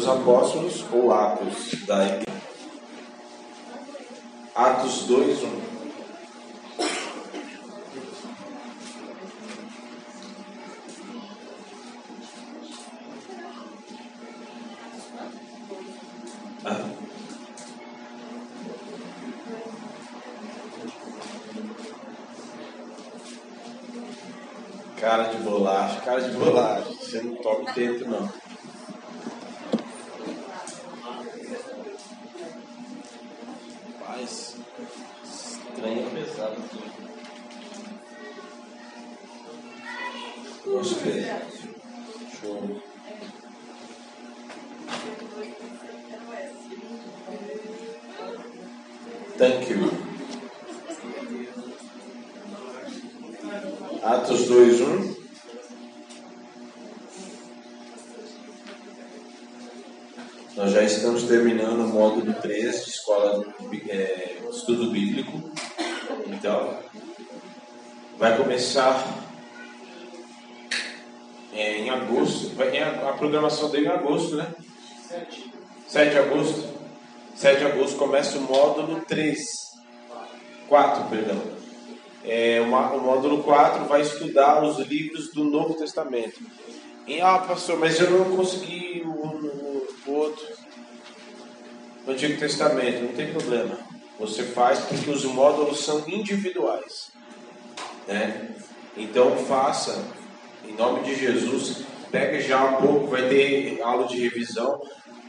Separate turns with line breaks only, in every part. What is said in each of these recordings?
dos Apóstolos ou Atos da Igreja? Atos 2, 1. 3. 4, perdão. É, o, módulo 4 vai estudar os livros do Novo Testamento. E, ah, pastor, mas eu não consegui o, o, o outro. Antigo Testamento, não tem problema. Você faz porque os módulos são individuais. Né? Então faça, em nome de Jesus, pega já um pouco, vai ter aula de revisão.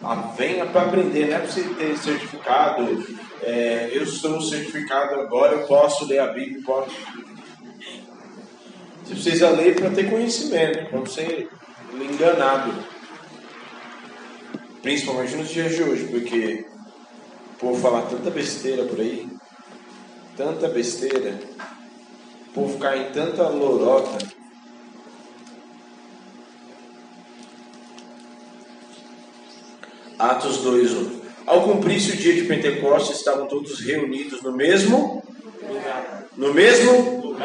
Ah, venha para aprender, não é para você ter certificado. É, eu sou certificado agora, eu posso ler a Bíblia, posso. Você precisa ler para ter conhecimento, para não ser enganado. Principalmente nos dias de hoje, porque o povo fala tanta besteira por aí, tanta besteira, o povo cai em tanta lorota. Atos 2:1. Ao cumprir-se o dia de Pentecostes, estavam todos reunidos no mesmo lugar. No mesmo.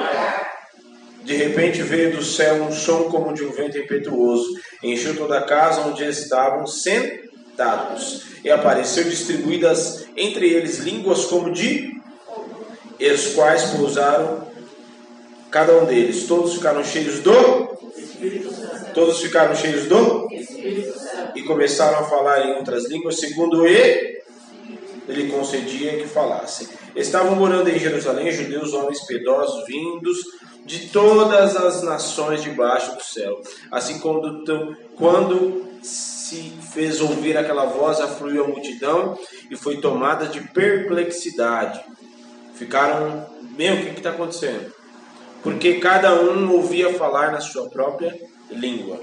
De repente veio do céu um som como de um vento impetuoso, encheu toda a casa onde estavam sentados, e apareceu distribuídas entre eles línguas como de e os quais pousaram cada um deles. Todos ficaram cheios do Todos ficaram cheios do começaram a falar em outras línguas, segundo ele, concedia que falassem. Estavam morando em Jerusalém judeus, homens piedosos, vindos de todas as nações debaixo do céu. Assim quando, quando se fez ouvir aquela voz, afluiu a multidão e foi tomada de perplexidade. Ficaram, meu, o que está acontecendo? Porque cada um ouvia falar na sua própria língua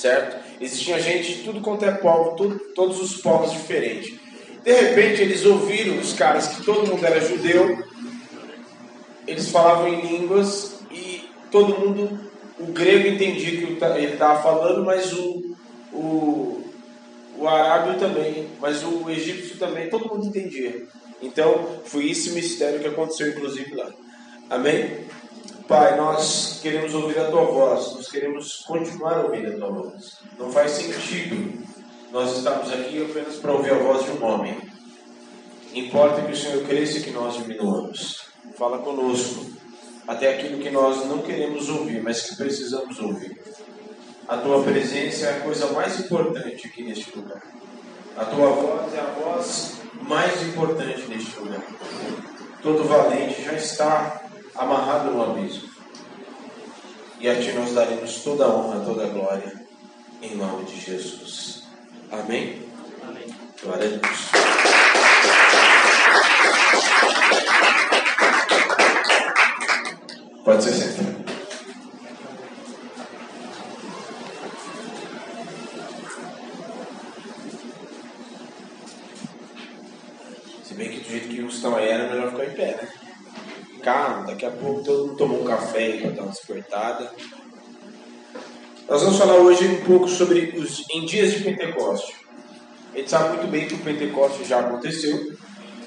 certo? Existia gente de tudo quanto é povo, tudo, todos os povos diferentes. De repente eles ouviram os caras que todo mundo era judeu, eles falavam em línguas e todo mundo, o grego entendia que ele estava falando, mas o, o, o arábio também, mas o egípcio também, todo mundo entendia. Então foi esse mistério que aconteceu inclusive lá. Amém? Pai, nós queremos ouvir a tua voz, nós queremos continuar ouvindo a tua voz. Não faz sentido nós estamos aqui apenas para ouvir a voz de um homem. Importa que o Senhor cresça e que nós diminuamos. Fala conosco, até aquilo que nós não queremos ouvir, mas que precisamos ouvir. A tua presença é a coisa mais importante aqui neste lugar. A tua voz é a voz mais importante neste lugar. Todo valente já está amarrado no abismo. E a Ti nós daremos toda a honra, toda a glória, em nome de Jesus. Amém? Amém. Glória a Deus. Pode ser sentado. Se bem que do jeito que os estão aí era melhor ficar em pé, né? Calma, daqui a pouco todo mundo tomou um café para dar uma despertada. Nós vamos falar hoje um pouco sobre os em dias de Pentecoste. A gente sabe muito bem que o Pentecoste já aconteceu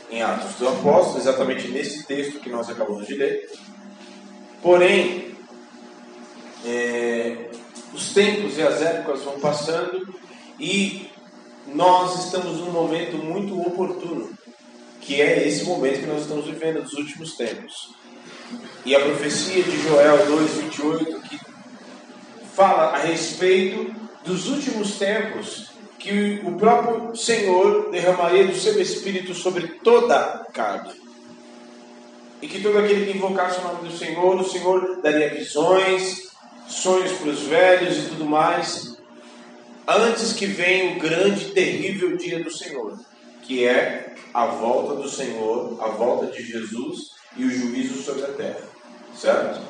em Atos dos Apóstolos, exatamente nesse texto que nós acabamos de ler. Porém, é, os tempos e as épocas vão passando e nós estamos num momento muito oportuno, que é esse momento que nós estamos vivendo dos últimos tempos. E a profecia de Joel 2:28 que fala a respeito dos últimos tempos que o próprio Senhor derramaria do seu espírito sobre toda a carne. E que todo aquele que invocasse o nome do Senhor, o Senhor daria visões, sonhos para os velhos e tudo mais, antes que venha o grande e terrível dia do Senhor, que é a volta do Senhor, a volta de Jesus e o juízo sobre a terra. Certo?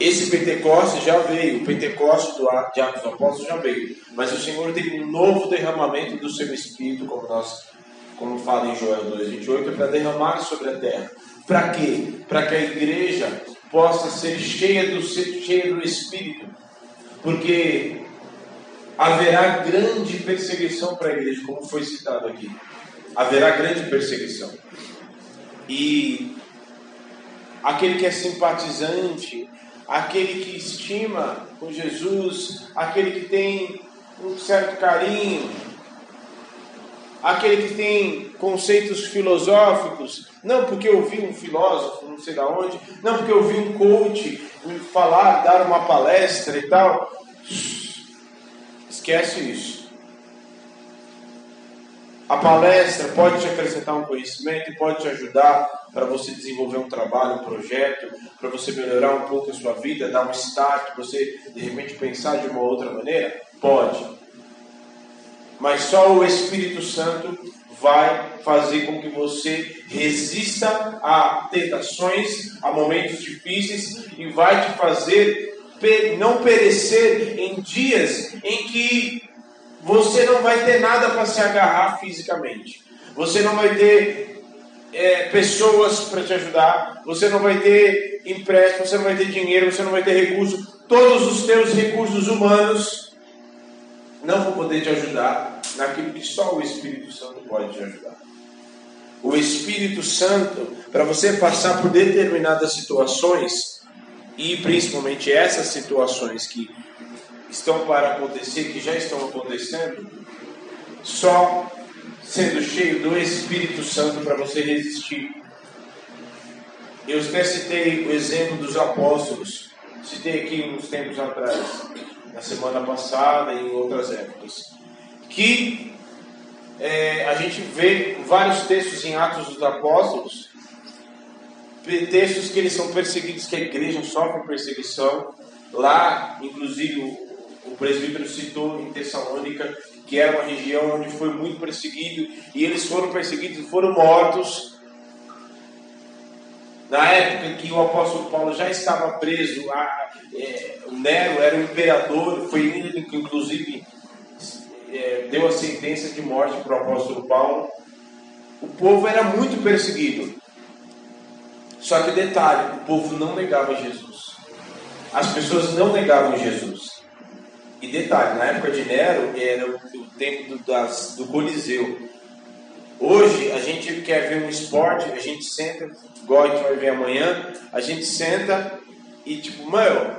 Esse Pentecostes já veio, o Pentecostes do, de Atos do Apóstolo já veio, mas o Senhor tem um novo derramamento do seu Espírito, como nós, como fala em Joel 2,28, é para derramar sobre a terra. Para quê? Para que a igreja possa ser cheia do, cheia do Espírito, porque haverá grande perseguição para a igreja, como foi citado aqui. Haverá grande perseguição. E aquele que é simpatizante, aquele que estima com Jesus, aquele que tem um certo carinho, aquele que tem conceitos filosóficos, não porque eu vi um filósofo, não sei da onde, não porque eu vi um coach falar, dar uma palestra e tal. Esquece isso. A palestra pode te acrescentar um conhecimento pode te ajudar para você desenvolver um trabalho, um projeto, para você melhorar um pouco a sua vida, dar um start, você de repente pensar de uma outra maneira? Pode. Mas só o Espírito Santo vai fazer com que você resista a tentações, a momentos difíceis e vai te fazer não perecer em dias em que você não vai ter nada para se agarrar fisicamente. Você não vai ter é, pessoas para te ajudar. Você não vai ter empréstimo, você não vai ter dinheiro, você não vai ter recurso. Todos os teus recursos humanos não vão poder te ajudar naquilo que só o Espírito Santo pode te ajudar. O Espírito Santo, para você passar por determinadas situações, e principalmente essas situações que estão para acontecer, que já estão acontecendo, só sendo cheio do Espírito Santo para você resistir. Eu até citei o exemplo dos apóstolos, citei aqui uns tempos atrás, na semana passada e em outras épocas, que é, a gente vê vários textos em Atos dos Apóstolos, textos que eles são perseguidos, que a igreja sofre perseguição. Lá, inclusive, o presbítero citou em Tessalônica, que era uma região onde foi muito perseguido, e eles foram perseguidos e foram mortos. Na época que o apóstolo Paulo já estava preso, a, é, o Nero era o imperador, foi ele que inclusive é, deu a sentença de morte para o apóstolo Paulo. O povo era muito perseguido. Só que detalhe, o povo não negava Jesus. As pessoas não negavam Jesus. E detalhe, na época de Nero era o, tempo do, das, do Coliseu. Hoje a gente quer ver um esporte, a gente senta, igual a gente vai ver amanhã, a gente senta e tipo, mano,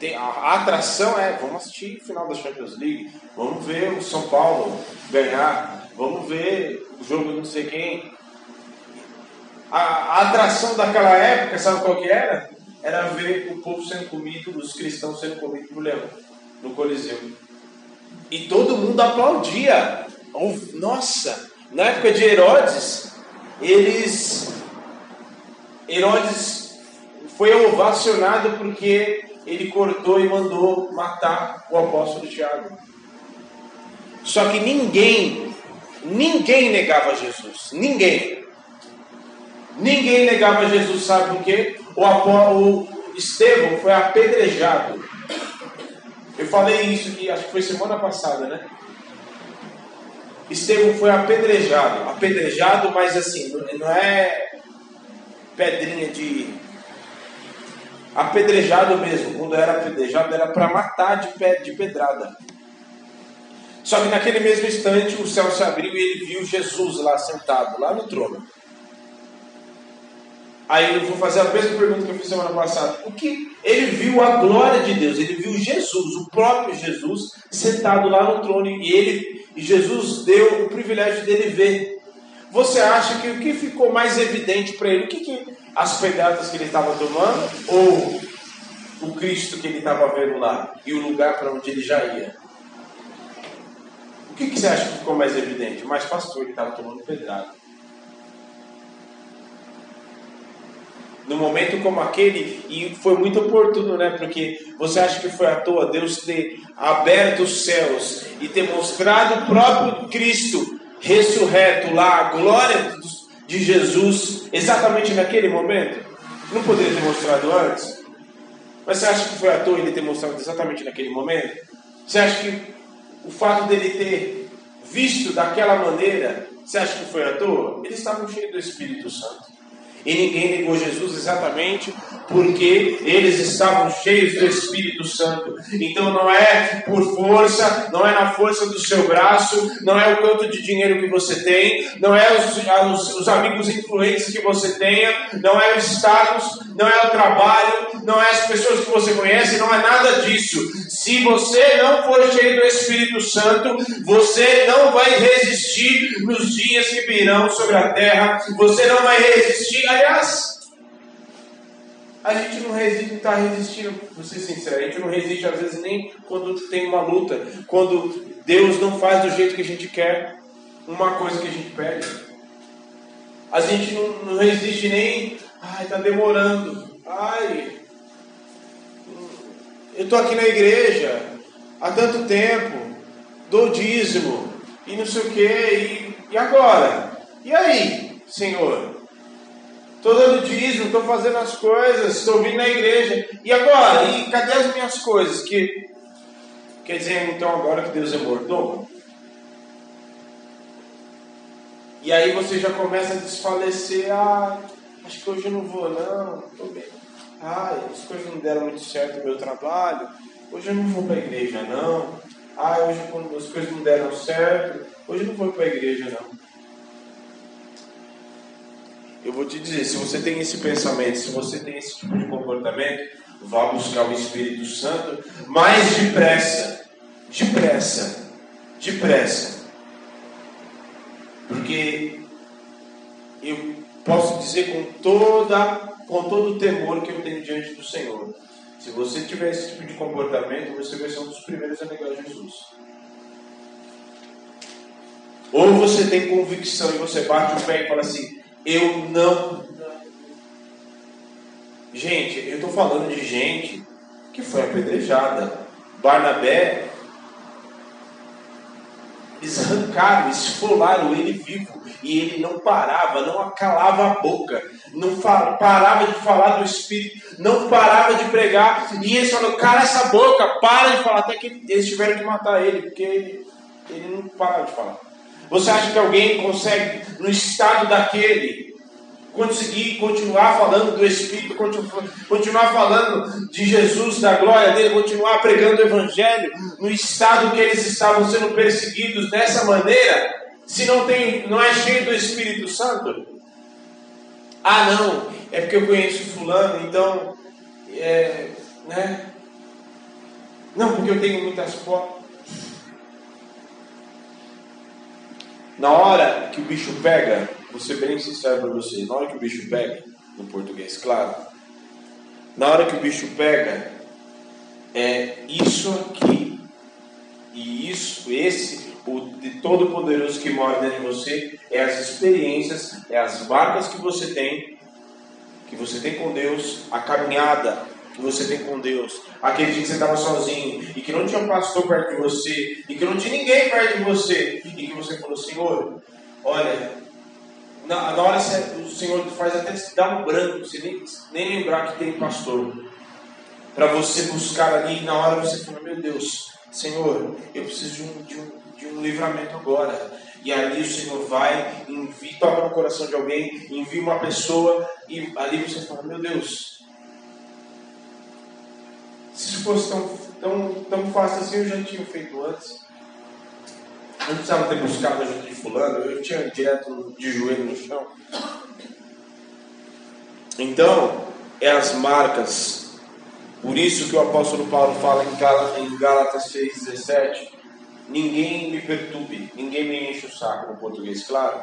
tem, a, a, atração é, vamos assistir o final da Champions League, vamos ver o São Paulo ganhar, vamos ver o jogo não sei quem. A, atração daquela época, sabe qual que era? era ver o povo sendo comido, os cristãos sendo comidos por leão no Coliseu. E todo mundo aplaudia. Nossa, na época de Herodes, eles. Herodes foi ovacionado porque ele cortou e mandou matar o apóstolo Tiago. Só que ninguém, ninguém negava Jesus. Ninguém. Ninguém negava Jesus, sabe por quê? o, o Estevão foi apedrejado. Eu falei isso aqui, acho que foi semana passada, né? Estevão foi apedrejado. Apedrejado, mas assim, não é pedrinha de. Apedrejado mesmo. Quando era apedrejado, era para matar de, pé, de pedrada. Só que naquele mesmo instante o céu se abriu e ele viu Jesus lá sentado, lá no trono. Aí eu vou fazer a mesma pergunta que eu fiz semana passada. O que ele viu a glória de Deus, ele viu Jesus, o próprio Jesus, sentado lá no trono e ele e Jesus deu o privilégio dele ver. Você acha que o que ficou mais evidente para ele? O que, que as pegadas que ele estava tomando ou o Cristo que ele estava vendo lá e o lugar para onde ele já ia? O que, que você acha que ficou mais evidente? Mais pastor, ele estava tomando pedrada. No momento como aquele, e foi muito oportuno, né? Porque você acha que foi à toa Deus ter aberto os céus e ter mostrado o próprio Cristo ressurreto lá, a glória de Jesus, exatamente naquele momento? Não poderia ter mostrado antes? Mas você acha que foi à toa ele ter mostrado exatamente naquele momento? Você acha que o fato dele ter visto daquela maneira, você acha que foi à toa? Eles estavam cheios do Espírito Santo. E ninguém negou Jesus exatamente porque eles estavam cheios do Espírito Santo. Então não é por força, não é na força do seu braço, não é o quanto de dinheiro que você tem, não é os, os, os amigos influentes que você tenha, não é o status, não é o trabalho, não é as pessoas que você conhece, não é nada disso. Se você não for cheio do Espírito Santo, você não vai resistir nos dias que virão sobre a terra, você não vai resistir Aliás, a gente não resiste, está resistindo, vou ser sincero, a gente não resiste às vezes nem quando tem uma luta, quando Deus não faz do jeito que a gente quer uma coisa que a gente pede. A gente não, não resiste nem, ai, está demorando, ai, eu estou aqui na igreja há tanto tempo, dou dízimo, e não sei o que, e, e agora? E aí, Senhor? Estou dando dízimo, estou fazendo as coisas, estou vindo na igreja. E agora? E cadê as minhas coisas? Que quer dizer então agora que Deus é mordomo? E aí você já começa a desfalecer. Ah, acho que hoje eu não vou, não. Estou bem. Ah, as coisas não deram muito certo no meu trabalho. Hoje eu não vou para a igreja, não. Ah, hoje as coisas não deram certo, hoje eu não vou para a igreja, não eu vou te dizer, se você tem esse pensamento, se você tem esse tipo de comportamento, vá buscar o Espírito Santo mais depressa, depressa, depressa. Porque eu posso dizer com toda com todo o temor que eu tenho diante do Senhor. Se você tiver esse tipo de comportamento, você vai ser um dos primeiros a negar Jesus. Ou você tem convicção e você bate o pé e fala assim: eu não. Gente, eu estou falando de gente que foi apedrejada. Barnabé, eles arrancaram, esfolaram ele vivo. E ele não parava, não acalava a boca, não parava de falar do Espírito, não parava de pregar. E eles falaram: Cara, essa boca, para de falar. Até que eles tiveram que matar ele, porque ele, ele não parava de falar. Você acha que alguém consegue, no estado daquele, conseguir continuar falando do Espírito, continuar falando de Jesus, da glória dele, continuar pregando o Evangelho no estado que eles estavam sendo perseguidos dessa maneira, se não tem, não é cheio do Espírito Santo? Ah, não, é porque eu conheço fulano, então, é, né? Não, porque eu tenho muitas fotos. Na hora que o bicho pega, vou ser bem sincero para você, na hora que o bicho pega, no português, claro, na hora que o bicho pega, é isso aqui e isso, esse, o de todo poderoso que mora dentro de você, é as experiências, é as marcas que você tem, que você tem com Deus, a caminhada que você tem com Deus, aquele dia que você estava sozinho e que não tinha um pastor perto de você e que não tinha ninguém perto de você e que você falou, Senhor, olha, na, na hora o Senhor faz até se dar um branco, você nem, nem lembrar que tem pastor, para você buscar ali e na hora você fala, meu Deus, Senhor, eu preciso de um, de um, de um livramento agora. E ali o Senhor vai, envia, toca no coração de alguém, envia uma pessoa, e ali você fala, meu Deus, se fosse tão, tão, tão fácil assim, eu já tinha feito antes. Eu não precisava ter buscado a ajuda de fulano, eu tinha direto de joelho no chão. Então, é as marcas. Por isso que o apóstolo Paulo fala em Gálatas 6,17: Ninguém me perturbe, ninguém me enche o saco no português, claro.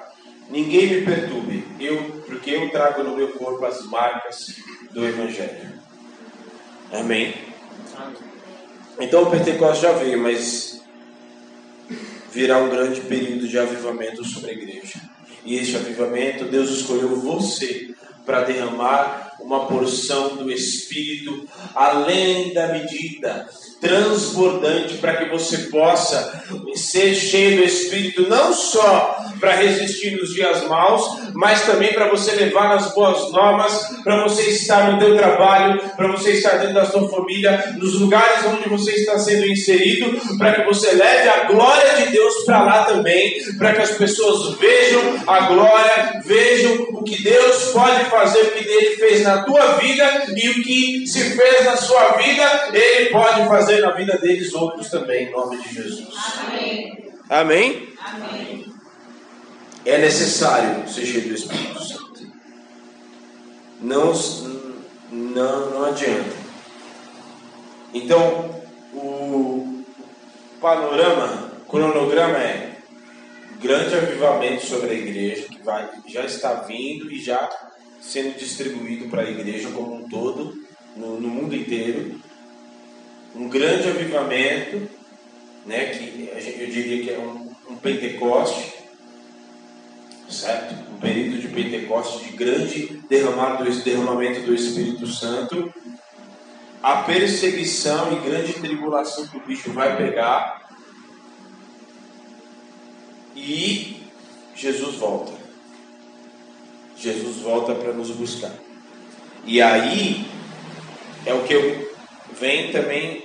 Ninguém me perturbe, eu, porque eu trago no meu corpo as marcas do Evangelho. Amém? Então o Pentecostes já veio, mas virá um grande período de avivamento sobre a igreja. E este avivamento, Deus escolheu você para derramar uma porção do Espírito além da medida, transbordante, para que você possa ser cheio do Espírito, não só para resistir nos dias maus, mas também para você levar nas boas normas, para você estar no teu trabalho, para você estar dentro da sua família, nos lugares onde você está sendo inserido, para que você leve a glória de Deus para lá também, para que as pessoas vejam a glória, vejam o que Deus pode fazer, o que Ele fez na tua vida e o que se fez na sua vida, Ele pode fazer na vida deles outros também, em nome de Jesus. Amém? Amém? Amém. É necessário ser cheio do Espírito Santo. Não, não, não adianta. Então, o panorama, o cronograma é grande avivamento sobre a igreja, que vai, já está vindo e já sendo distribuído para a igreja como um todo, no, no mundo inteiro. Um grande avivamento, né, que eu diria que é um, um Pentecoste, certo? Um período de Pentecostes de grande derramamento do Espírito Santo. A perseguição e grande tribulação que o bicho vai pegar. E Jesus volta. Jesus volta para nos buscar. E aí é o que eu vem também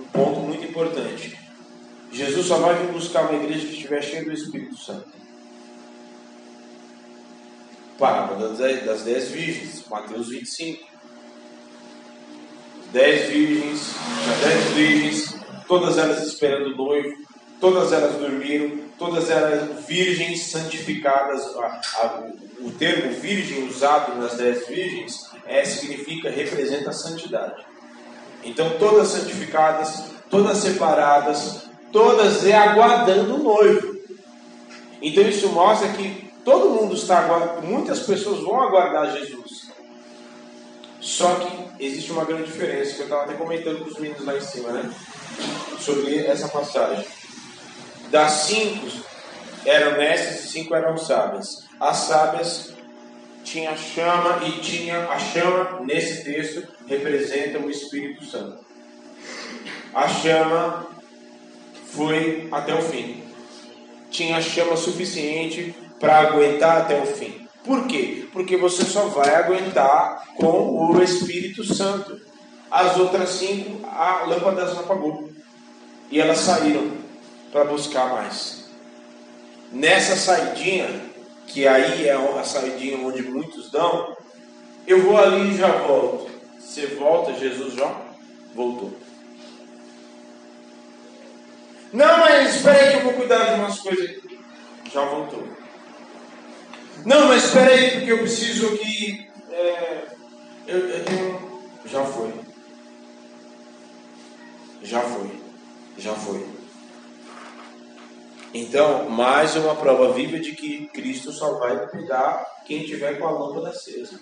um ponto muito importante. Jesus só vai vir buscar uma igreja que estiver cheia do Espírito Santo parábola das dez virgens, Mateus 25. Dez virgens, dez virgens, todas elas esperando o noivo, todas elas dormiram, todas elas virgens santificadas. o termo virgem usado nas dez virgens é, significa, representa a santidade. Então, todas santificadas, todas separadas, todas aguardando o noivo. Então, isso mostra que Todo mundo está aguardando, muitas pessoas vão aguardar Jesus. Só que existe uma grande diferença que eu estava até comentando com os meninos lá em cima, né? Sobre essa passagem. Das cinco eram nestas e cinco eram sábias. As sábias tinha chama e tinha a chama nesse texto representa o Espírito Santo. A chama foi até o fim. Tinha chama suficiente para aguentar até o fim. Por quê? Porque você só vai aguentar com o Espírito Santo. As outras cinco, a lâmpada se apagou. E elas saíram para buscar mais. Nessa saidinha, que aí é a saidinha onde muitos dão, eu vou ali e já volto. Você volta, Jesus já voltou. Não, mas espera aí que eu vou cuidar de umas coisas. Já voltou. Não, mas espera aí, porque eu preciso que. É, eu, eu tenho. Já foi. Já foi. Já foi. Então, mais uma prova viva de que Cristo só vai pegar quem tiver com a lâmpada acesa.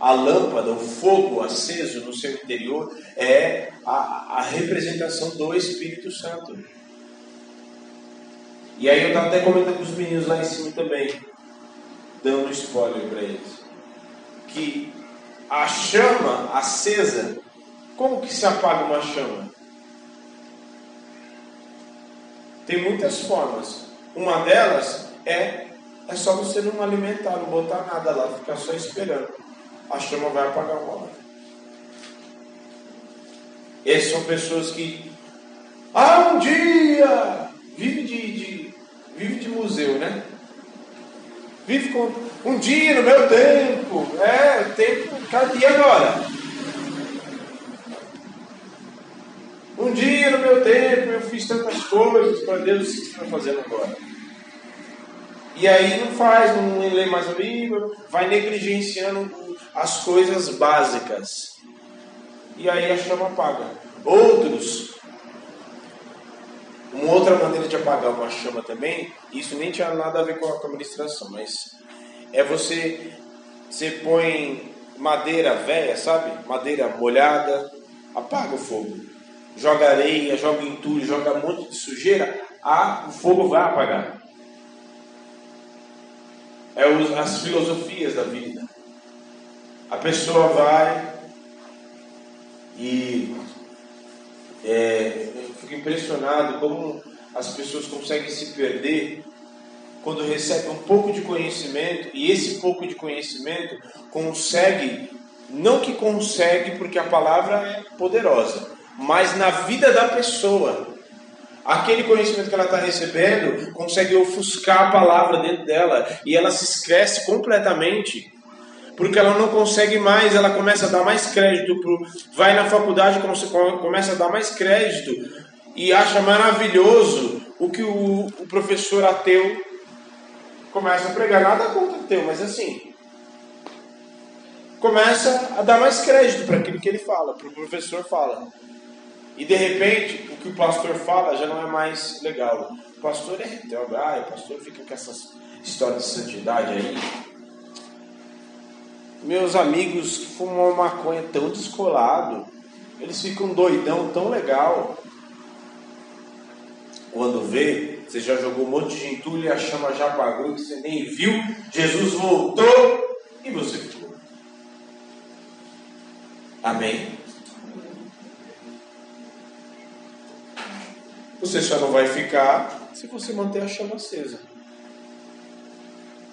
A lâmpada, o fogo aceso no seu interior, é a, a representação do Espírito Santo. E aí eu estava até comentando com os meninos lá em cima também dando spoiler para eles. Que a chama acesa, como que se apaga uma chama? Tem muitas formas. Uma delas é é só você não alimentar, não botar nada lá, ficar só esperando. A chama vai apagar uma hora. Essas são pessoas que ah, um dia vive de, de vive de museu, né? Vive com um dia no meu tempo. É, tempo, cadê agora? Um dia no meu tempo eu fiz tantas coisas para Deus, o que está fazendo agora? E aí não faz, não lê mais a Bíblia, vai negligenciando as coisas básicas. E aí a chama apaga. Outros, uma outra maneira de apagar uma chama também, isso nem tinha nada a ver com a administração, mas é você, você põe madeira velha, sabe? Madeira molhada, apaga o fogo. Joga areia, joga entulho, joga um monte de sujeira, a, o fogo vai apagar. É as filosofias da vida. A pessoa vai e é, eu fico impressionado como as pessoas conseguem se perder quando recebem um pouco de conhecimento e esse pouco de conhecimento consegue, não que consegue porque a palavra é poderosa, mas na vida da pessoa. Aquele conhecimento que ela está recebendo consegue ofuscar a palavra dentro dela e ela se esquece completamente porque ela não consegue mais, ela começa a dar mais crédito pro, vai na faculdade começa a dar mais crédito e acha maravilhoso o que o, o professor ateu começa a pregar nada contra ateu, mas assim começa a dar mais crédito para aquilo que ele fala, para o professor fala. E de repente, o que o pastor fala já não é mais legal. O pastor é ateu, ah, o pastor fica com essas histórias de santidade aí. Meus amigos que fumam maconha tão descolado, eles ficam doidão tão legal. Quando vê, você já jogou um monte de entulho e a chama já apagou, que você nem viu, Jesus voltou e você ficou. Amém? Você só não vai ficar se você manter a chama acesa.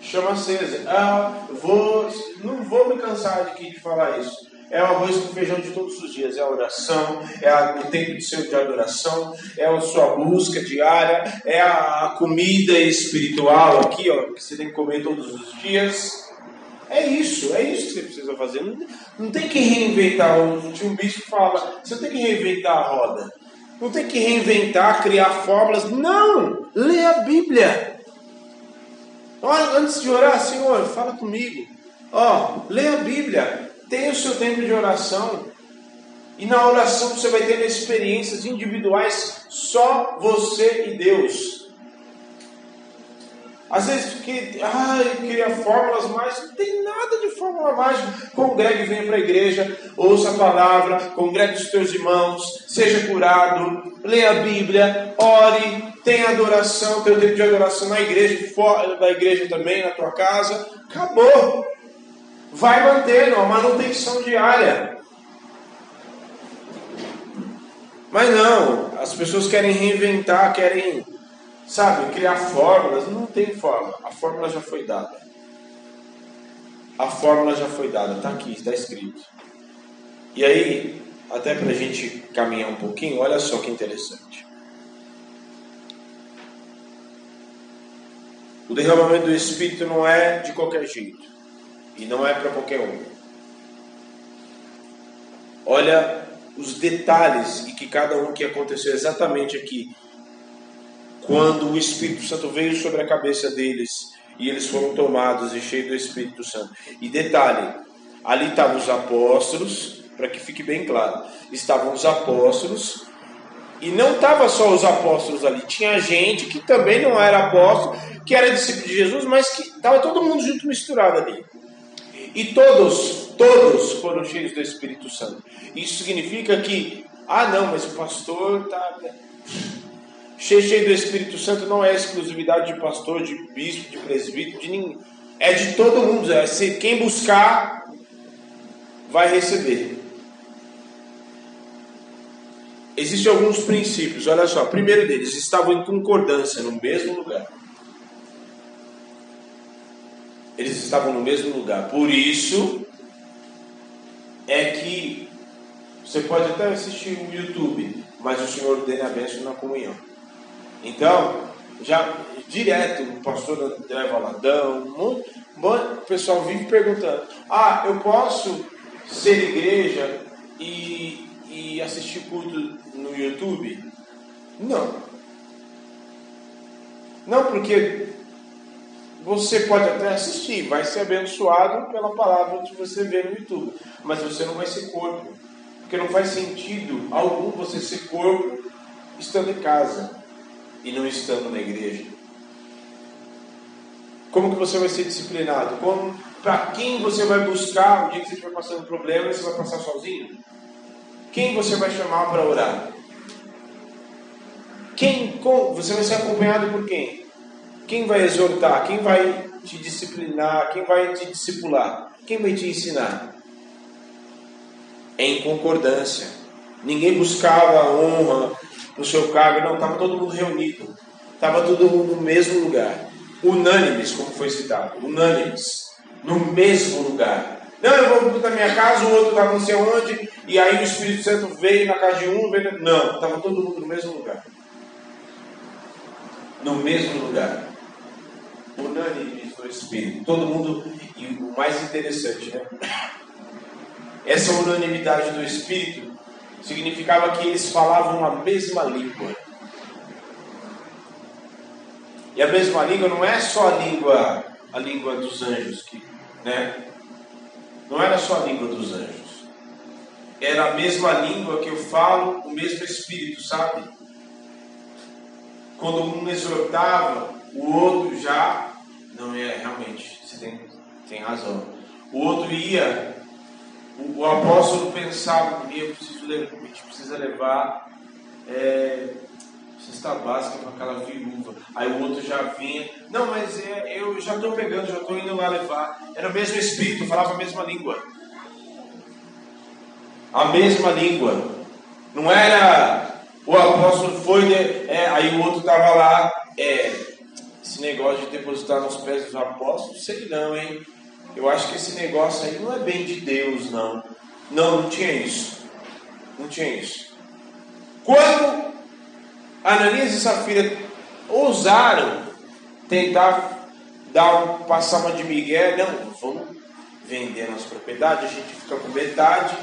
Chama acesa. Ah, vou, não vou me cansar aqui de falar isso. É o arroz com feijão de todos os dias. É a oração, é a, o tempo de seu de adoração, é a sua busca diária, é a comida espiritual aqui, ó, que você tem que comer todos os dias. É isso, é isso que você precisa fazer. Não, não tem que reinventar. Um bicho que fala: você tem que reinventar a roda. Não tem que reinventar, criar fórmulas. Não! Lê a Bíblia. Antes de orar, Senhor, fala comigo. Ó, lê a Bíblia. Tenha o seu tempo de oração. E na oração você vai ter experiências individuais, só você e Deus. Às vezes que, ai, cria fórmulas mágicas, não tem nada de fórmula mágica. Congregue, venha para a igreja, ouça a palavra, congregue os teus irmãos, seja curado, leia a Bíblia, ore, tenha adoração, tenha o tempo de adoração na igreja, fora da igreja também, na tua casa. Acabou. Vai mantendo a manutenção diária. Mas não, as pessoas querem reinventar, querem Sabe, criar fórmulas, não tem fórmula. A fórmula já foi dada. A fórmula já foi dada, está aqui, está escrito. E aí, até para a gente caminhar um pouquinho, olha só que interessante. O derramamento do Espírito não é de qualquer jeito. E não é para qualquer um. Olha os detalhes e que cada um que aconteceu exatamente aqui quando o Espírito Santo veio sobre a cabeça deles e eles foram tomados e cheios do Espírito Santo. E detalhe, ali estavam os apóstolos, para que fique bem claro, estavam os apóstolos e não estava só os apóstolos ali, tinha gente que também não era apóstolo, que era discípulo de Jesus, mas que estava todo mundo junto misturado ali. E todos, todos foram cheios do Espírito Santo. Isso significa que, ah não, mas o pastor está Cheio, cheio do Espírito Santo não é exclusividade de pastor, de bispo, de presbítero, de ninguém. É de todo mundo. É, se quem buscar vai receber. Existem alguns princípios, olha só. Primeiro deles, estavam em concordância no mesmo lugar. Eles estavam no mesmo lugar. Por isso é que você pode até assistir o YouTube, mas o Senhor ordena a bênção na comunhão. Então, já direto, o pastor André Valadão, o pessoal vive perguntando: ah, eu posso ser igreja e, e assistir culto no YouTube? Não. Não, porque você pode até assistir, vai ser abençoado pela palavra que você vê no YouTube, mas você não vai ser corpo, porque não faz sentido algum você ser corpo estando em casa e não estando na igreja. Como que você vai ser disciplinado? Como para quem você vai buscar o dia que você estiver passando problema, você vai passar sozinho? Quem você vai chamar para orar? Quem você vai ser acompanhado por quem? Quem vai exortar? Quem vai te disciplinar? Quem vai te discipular? Quem vai te ensinar? É em concordância. Ninguém buscava honra no seu cargo, não, estava todo mundo reunido. Estava todo mundo no mesmo lugar. Unânimes, como foi citado. Unânimes. No mesmo lugar. Não, eu vou para minha casa, o outro estava não sei onde, e aí o Espírito Santo veio na casa de um, veio... não, estava todo mundo no mesmo lugar. No mesmo lugar unânimes no Espírito. Todo mundo, e o mais interessante, né? Essa unanimidade do Espírito significava que eles falavam a mesma língua. E a mesma língua não é só a língua, a língua dos anjos, que, né? Não era só a língua dos anjos. Era a mesma língua que eu falo, o mesmo Espírito, sabe? Quando um exortava, o outro já não é realmente, você tem, tem razão. O outro ia, o, o apóstolo pensava, eu preciso levar, a gente precisa levar é, cesta básica para aquela viúva. Aí o outro já vinha, não, mas é, eu já estou pegando, já estou indo lá levar. Era o mesmo espírito, falava a mesma língua. A mesma língua. Não era o apóstolo foi, é, aí o outro estava lá, é, esse negócio de depositar nos pés dos apóstolos, sei não, hein? Eu acho que esse negócio aí não é bem de Deus, não. Não, não tinha isso. Não tinha isso. Quando Ananias e Safira ousaram tentar dar um, passar uma de Miguel, não, vamos vender nossa propriedade, a gente fica com metade,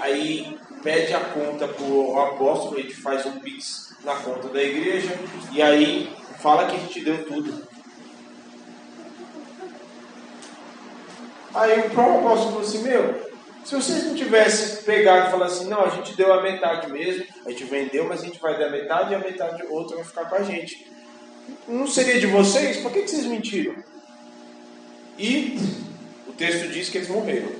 aí pede a conta para o apóstolo, a gente faz um pix na conta da igreja, e aí Fala que a gente deu tudo. Aí o próprio apóstolo falou assim: Meu, se vocês não tivessem pegado e falado assim, não, a gente deu a metade mesmo, a gente vendeu, mas a gente vai dar metade e a metade outra vai ficar com a gente. Não seria de vocês? Por que, que vocês mentiram? E o texto diz que eles morreram.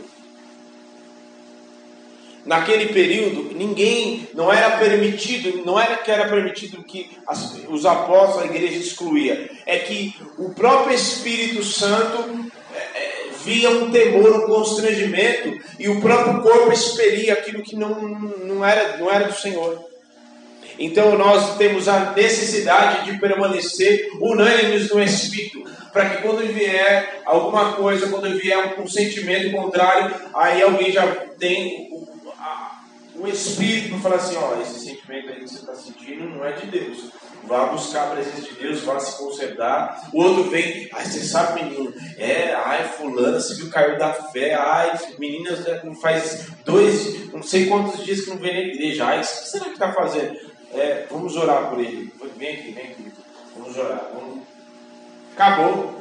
Naquele período, ninguém, não era permitido, não era que era permitido que as, os apóstolos, a igreja excluía, é que o próprio Espírito Santo via um temor, um constrangimento, e o próprio corpo expelia aquilo que não, não, era, não era do Senhor. Então nós temos a necessidade de permanecer unânimes no Espírito, para que quando vier alguma coisa, quando vier um, sentimento contrário, aí alguém já tem o Espírito não fala assim, ó, esse sentimento aí que você está sentindo não é de Deus. Vá buscar a presença de Deus, vá se consertar. O outro vem, ai, você sabe, menino, é, ai, fulana, você viu, caiu da fé, ai, menina, faz dois, não sei quantos dias que não vem na igreja, ai, o que será que está fazendo? É, vamos orar por ele. Vem aqui, vem aqui, vamos orar. Vamos... Acabou.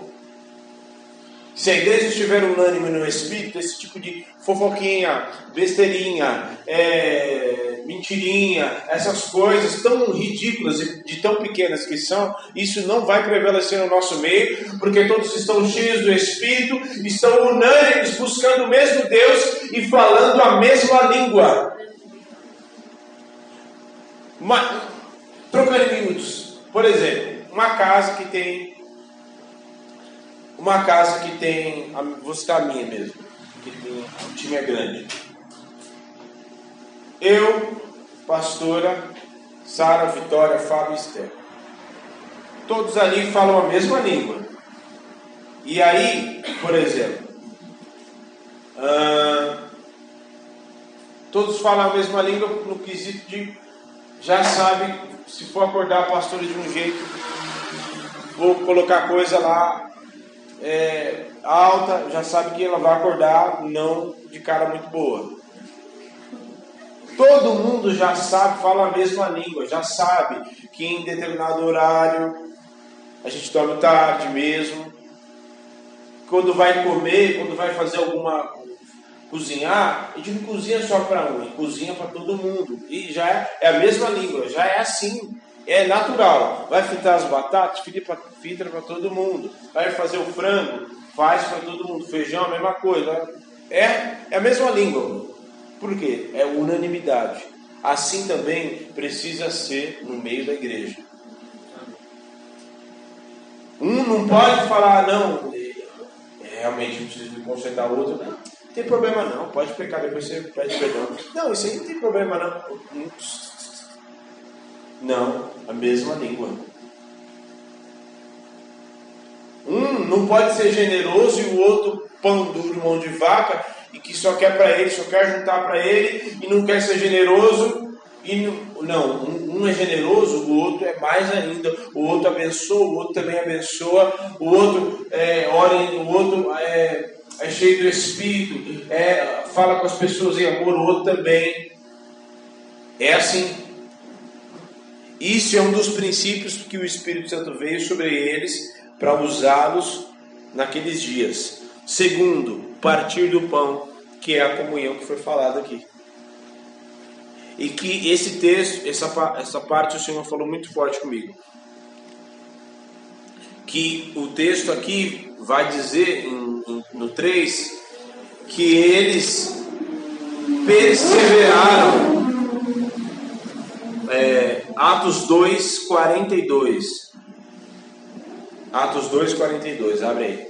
Se a igreja estiver unânime no espírito, esse tipo de fofoquinha, besteirinha, é, mentirinha, essas coisas tão ridículas e de tão pequenas que são, isso não vai prevalecer no nosso meio, porque todos estão cheios do espírito, estão unânimes, buscando o mesmo Deus e falando a mesma língua. Uma, trocando minutos, por exemplo, uma casa que tem uma casa que tem, vou citar a minha mesmo, que tem, o time é grande. Eu, pastora, Sara, Vitória, Fábio e Esther. Todos ali falam a mesma língua. E aí, por exemplo, todos falam a mesma língua no quesito de já sabe, se for acordar a pastora de um jeito, vou colocar coisa lá é, alta, já sabe que ela vai acordar não de cara muito boa. Todo mundo já sabe, fala a mesma língua, já sabe que em determinado horário a gente dorme tarde mesmo, quando vai comer, quando vai fazer alguma cozinhar, a gente não cozinha só para um, cozinha para todo mundo. E já é, é, a mesma língua, já é assim, é natural. Vai fritar as batatas, frita para todo mundo. Vai fazer o frango, faz para todo mundo. Feijão, a mesma coisa. É, é a mesma língua. Por quê? É unanimidade. Assim também precisa ser no meio da igreja. Um não pode falar, não, é, realmente preciso me concentrar, o outro, não, não tem problema não, pode pecar, depois você pede perdão. Não, isso aí não tem problema não. Não, a mesma língua. Um não pode ser generoso e o outro pão duro, mão de vaca, e que só quer para ele, só quer juntar para ele e não quer ser generoso e não, um, é generoso, o outro é mais ainda. O outro abençoa, o outro também abençoa. O outro é, ora, o outro é, é cheio do Espírito, é, fala com as pessoas em amor, o outro também. É assim. Isso é um dos princípios que o Espírito Santo veio sobre eles para usá-los naqueles dias. Segundo, partir do pão, que é a comunhão que foi falado aqui. E que esse texto, essa, essa parte o Senhor falou muito forte comigo. Que o texto aqui vai dizer em, em, no 3 que eles perseveraram. É, Atos 2, 42. Atos 2, 42, abre aí.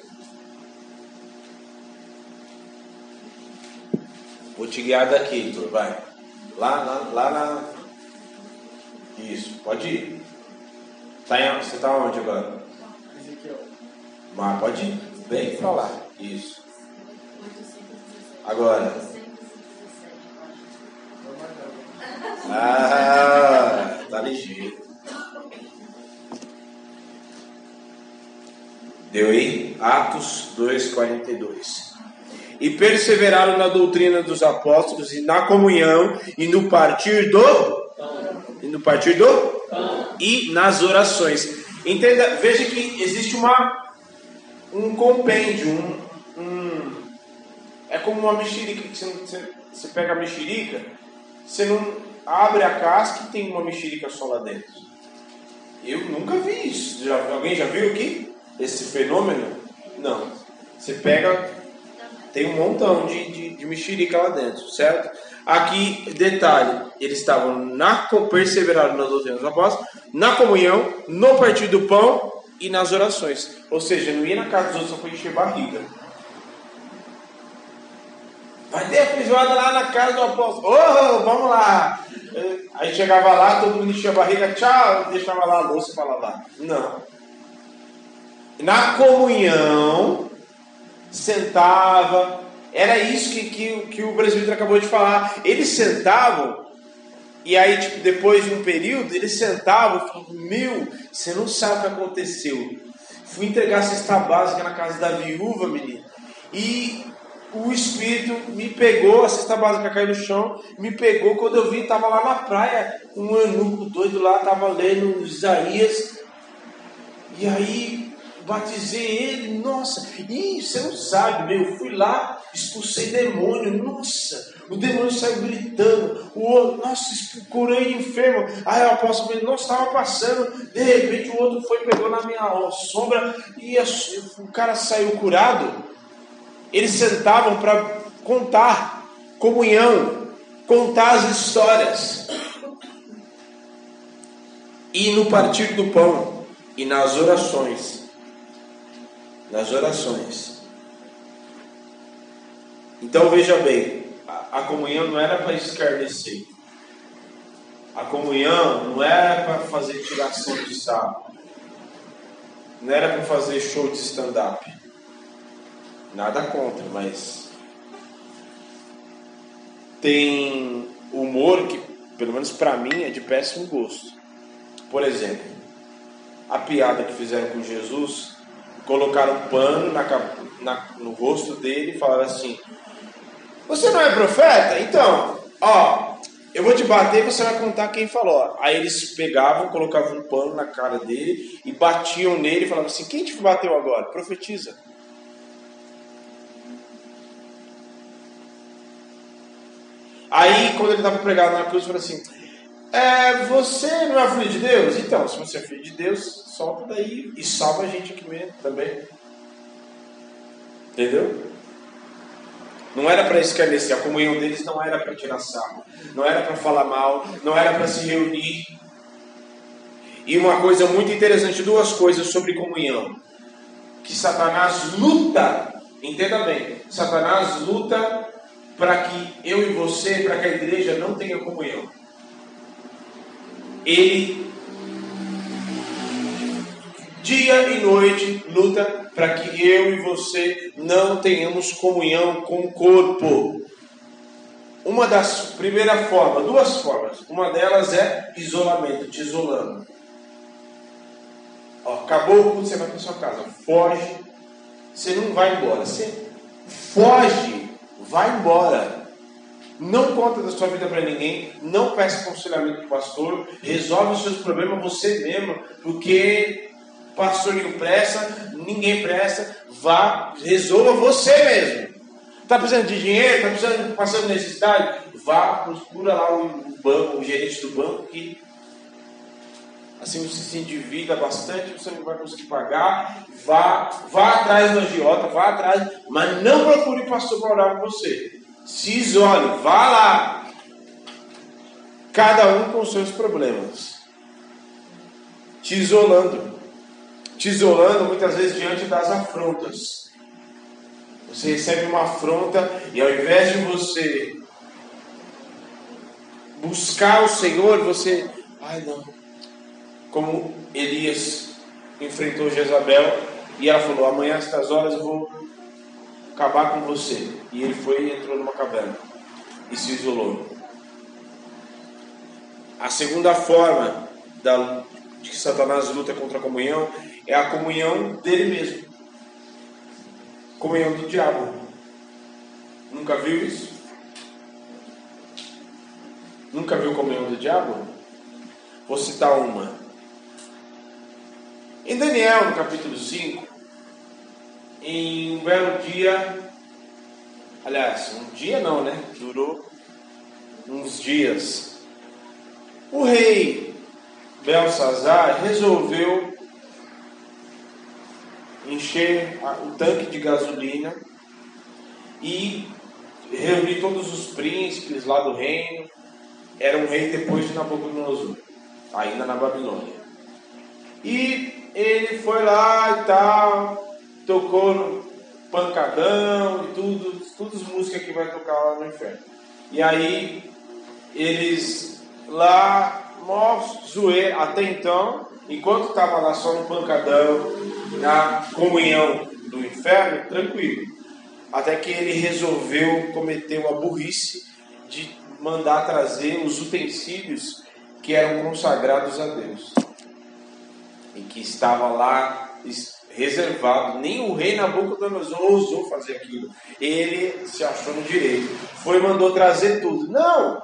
Vou te guiar daqui, Heitor, vai. Lá, lá, lá na. Isso, pode ir. Tá em... Você está onde agora? Ezequiel. Mas pode ir. Vem pra lá. Isso. Agora. Ah, tá ligeiro. Deu aí? Atos 2,42 e perseveraram na doutrina dos apóstolos e na comunhão e no partir do e no partir do e nas orações. Entenda, veja que existe uma um compêndio, um, um é como uma mexerica que você, você, pega a mexerica, você não abre a casca e tem uma mexerica só lá dentro. Eu nunca vi isso. Já, alguém já viu aqui esse fenômeno? Não. Você pega tem um montão de, de, de mexerica lá dentro, certo? Aqui, detalhe, eles estavam na perseveraram nas doutrina dos apóstolos, na comunhão, no partir do pão e nas orações. Ou seja, não ia na casa dos outros só para encher barriga. Vai ter a feijoada lá na casa do apóstolo. Oh, vamos lá. Aí chegava lá, todo mundo enchia a barriga, tchau, deixava lá a louça para lavar. Não. Na comunhão, sentava. Era isso que, que, que o presbítero acabou de falar. Eles sentavam, e aí, tipo, depois de um período, eles sentavam e falavam: Meu, você não sabe o que aconteceu. Fui entregar a cesta básica na casa da viúva, menino, e o Espírito me pegou, a cesta básica caiu no chão, me pegou. Quando eu vi, estava lá na praia, um anuco doido lá, estava lendo Isaías. E aí batizei ele, nossa, e você não sabe, meu, eu fui lá, expulsei demônio, nossa, o demônio saiu gritando, o outro, nossa, curei enfermo, aí o apóstolo falou, nossa, estava passando, de repente o outro foi, pegou na minha sombra, e a, o cara saiu curado, eles sentavam para contar, comunhão, contar as histórias, e no partir do pão, e nas orações, nas orações. Então veja bem, a, comunhão não era para escarnecer. A comunhão não era para fazer tiração de sarro. Não era para fazer show de stand-up. Nada contra, mas tem humor que, pelo menos para mim, é de péssimo gosto. Por exemplo, a piada que fizeram com Jesus colocaram um pano na, na, no rosto dele e falaram assim: Você não é profeta? Então, ó, eu vou te bater e você vai contar quem falou. Aí eles pegavam, colocavam um pano na cara dele e batiam nele e falavam assim: Quem te bateu agora? Profetiza. Aí, quando ele estava pregado na cruz, falou assim: é, Você não é filho de Deus? Então, se você é filho de Deus, solta daí e salva a gente aqui mesmo também. Entendeu? Não era para escarnecer, a comunhão deles não era para tirar sarro, não era para falar mal, não era para se reunir. E uma coisa muito interessante, duas coisas sobre comunhão. Que Satanás luta, entenda bem, Satanás luta para que eu e você, para que a igreja não tenha comunhão. Ele dia e noite luta para que eu e você não tenhamos comunhão com o corpo. Uma das primeira forma, duas formas. Uma delas é isolamento, te isolando. Ó, acabou o culto, você vai para sua casa, foge. Você não vai embora, você foge, vai embora. Não conta da sua vida para ninguém, não peça aconselhamento do pastor, resolve os seus problemas você mesmo, porque pastor não presta, ninguém presta, vá, resolva você mesmo. Está precisando de dinheiro, está precisando, passando necessidade? Vá, procura lá o banco, o gerente do banco que assim você se endivida bastante, você não vai conseguir pagar, vá, vá atrás do agiota, vá atrás, mas não procure pastor para orar por você. Se isole, vá lá. Cada um com seus problemas. Te isolando te isolando muitas vezes diante das afrontas. Você recebe uma afronta e ao invés de você buscar o Senhor, você, ai não, como Elias enfrentou Jezabel e ela falou: amanhã às estas horas eu vou acabar com você. E ele foi e entrou numa caverna e se isolou. A segunda forma da, de que Satanás luta contra a comunhão é a comunhão dele mesmo. Comunhão do diabo. Nunca viu isso? Nunca viu comunhão do diabo? Vou citar uma. Em Daniel, no capítulo 5, em um belo dia, aliás, um dia não, né? Durou uns dias. O rei Belsazar resolveu encher o tanque de gasolina e reunir todos os príncipes lá do reino. Era um rei depois de Nabucodonosor, ainda na Babilônia. E ele foi lá e tal, tocou no pancadão e tudo, todas as músicas que vai tocar lá no inferno. E aí eles lá, mó zoeira, até então, enquanto estava lá só no pancadão, na comunhão do inferno, tranquilo. Até que ele resolveu cometer uma burrice de mandar trazer os utensílios que eram consagrados a Deus. E que estava lá reservado. Nem o rei Nabucodonosor ousou fazer aquilo. Ele se achou no direito. Foi mandou trazer tudo. Não!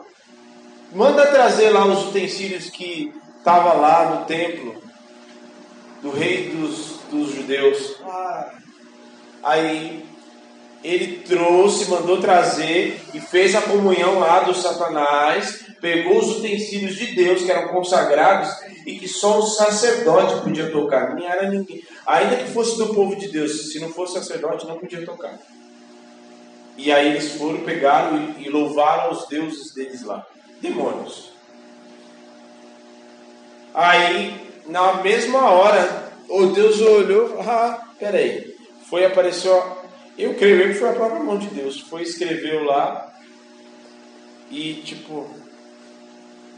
Manda trazer lá os utensílios que estava lá no templo do rei dos, dos judeus. Aí ele trouxe, mandou trazer e fez a comunhão lá do Satanás, pegou os utensílios de Deus que eram consagrados e que só o sacerdote podia tocar, nem era ninguém. Ainda que fosse do povo de Deus, se não fosse sacerdote, não podia tocar. E aí eles foram, pegaram e, louvaram os deuses deles lá, demônios. Aí, na mesma hora, o Deus olhou, ah, peraí, foi apareceu, eu creio que foi a própria mão de Deus, foi escreveu lá e tipo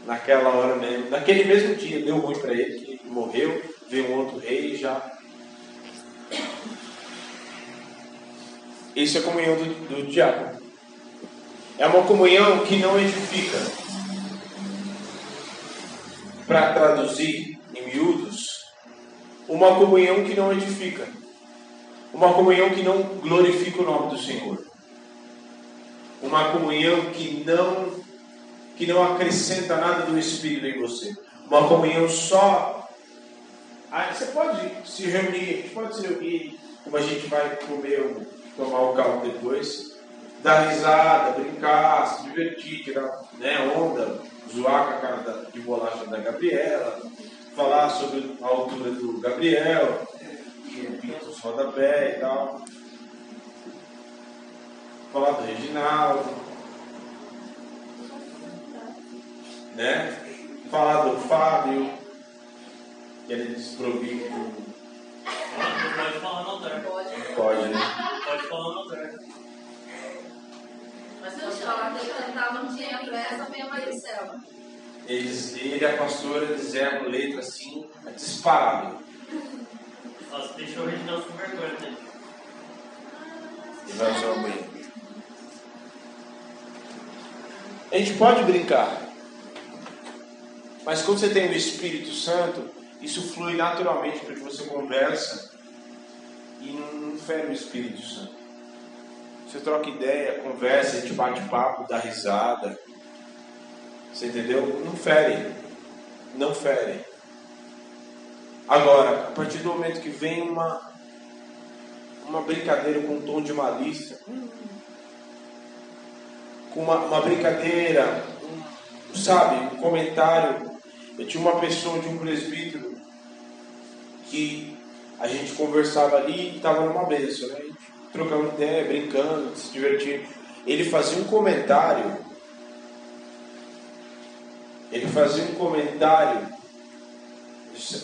naquela hora mesmo, naquele mesmo dia deu ruim para ele, que morreu, veio um outro rei e já isso é a comunhão do, do diabo. É uma comunhão que não edifica para traduzir em miúdos, uma comunhão que não edifica, uma comunhão que não glorifica o nome do Senhor, uma comunhão que não que não acrescenta nada do Espírito em você, uma comunhão só. Aí você pode se reunir, a gente pode se reunir, como a gente vai comer, tomar o caldo depois, dar risada, brincar, se divertir, tirar né, onda, zoar com a cara de bolacha da Gabriela, falar sobre a altura do Gabriel, que pinta os rodapé e tal. Falar do Reginaldo. Né? Falar do Fábio, que ele desprovido.
Pode falar no altar.
Pode, né?
Pode falar no altar.
Mas se eu falar que ele cantava não tinha pressa, minha céu.
Eles, ele e a pastora, eles erram letra assim, disparado.
Nossa, deixou o Reginaldo com vergonha, né?
E vai usar o banheiro. A gente pode brincar. Mas quando você tem o Espírito Santo, isso flui naturalmente porque você conversa e não fere o Espírito Santo. Você troca ideia, conversa, a gente bate papo, dá risada. Você entendeu? Não fere. Não fere. Agora, a partir do momento que vem uma, uma brincadeira com um tom de malícia, com uma, uma brincadeira, um, sabe, um comentário. Eu tinha uma pessoa de um presbítero que a gente conversava ali e estava numa bênção, né? trocando ideia, brincando, se divertindo. Ele fazia um comentário. Ele fazia um comentário.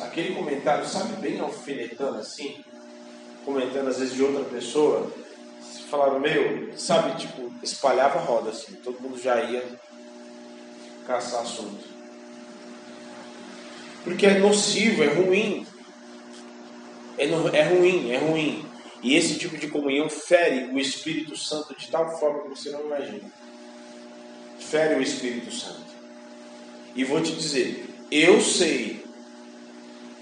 Aquele comentário, sabe, bem alfinetando assim, comentando às vezes de outra pessoa. Falaram, meu, sabe, tipo, espalhava roda assim, todo mundo já ia caçar assunto. Porque é nocivo, é ruim. É, é ruim, é ruim. E esse tipo de comunhão fere o Espírito Santo de tal forma que você não imagina. Fere o Espírito Santo. E vou te dizer, eu sei,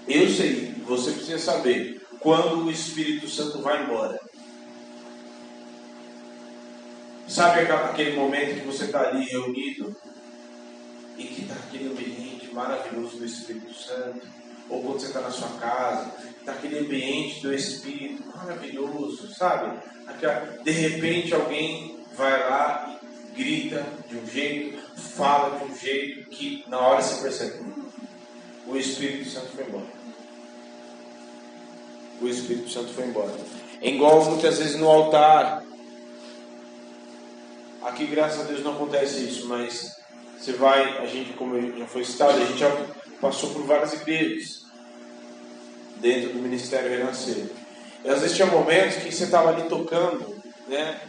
eu sei, você precisa saber quando o Espírito Santo vai embora. Sabe aquele momento que você está ali reunido e que está aquele ambiente maravilhoso do Espírito Santo? Ou quando você está na sua casa, está aquele ambiente do Espírito maravilhoso, sabe? De repente alguém vai lá e grita de um jeito, fala de um jeito que na hora você percebe, hum, o Espírito Santo foi embora. O Espírito Santo foi embora. É igual muitas vezes no altar. Aqui, graças a Deus, não acontece isso, mas você vai, a gente, como já foi citado, a gente passou por várias igrejas dentro do Ministério Renascer. E às vezes tinha momentos que você estava ali tocando, né?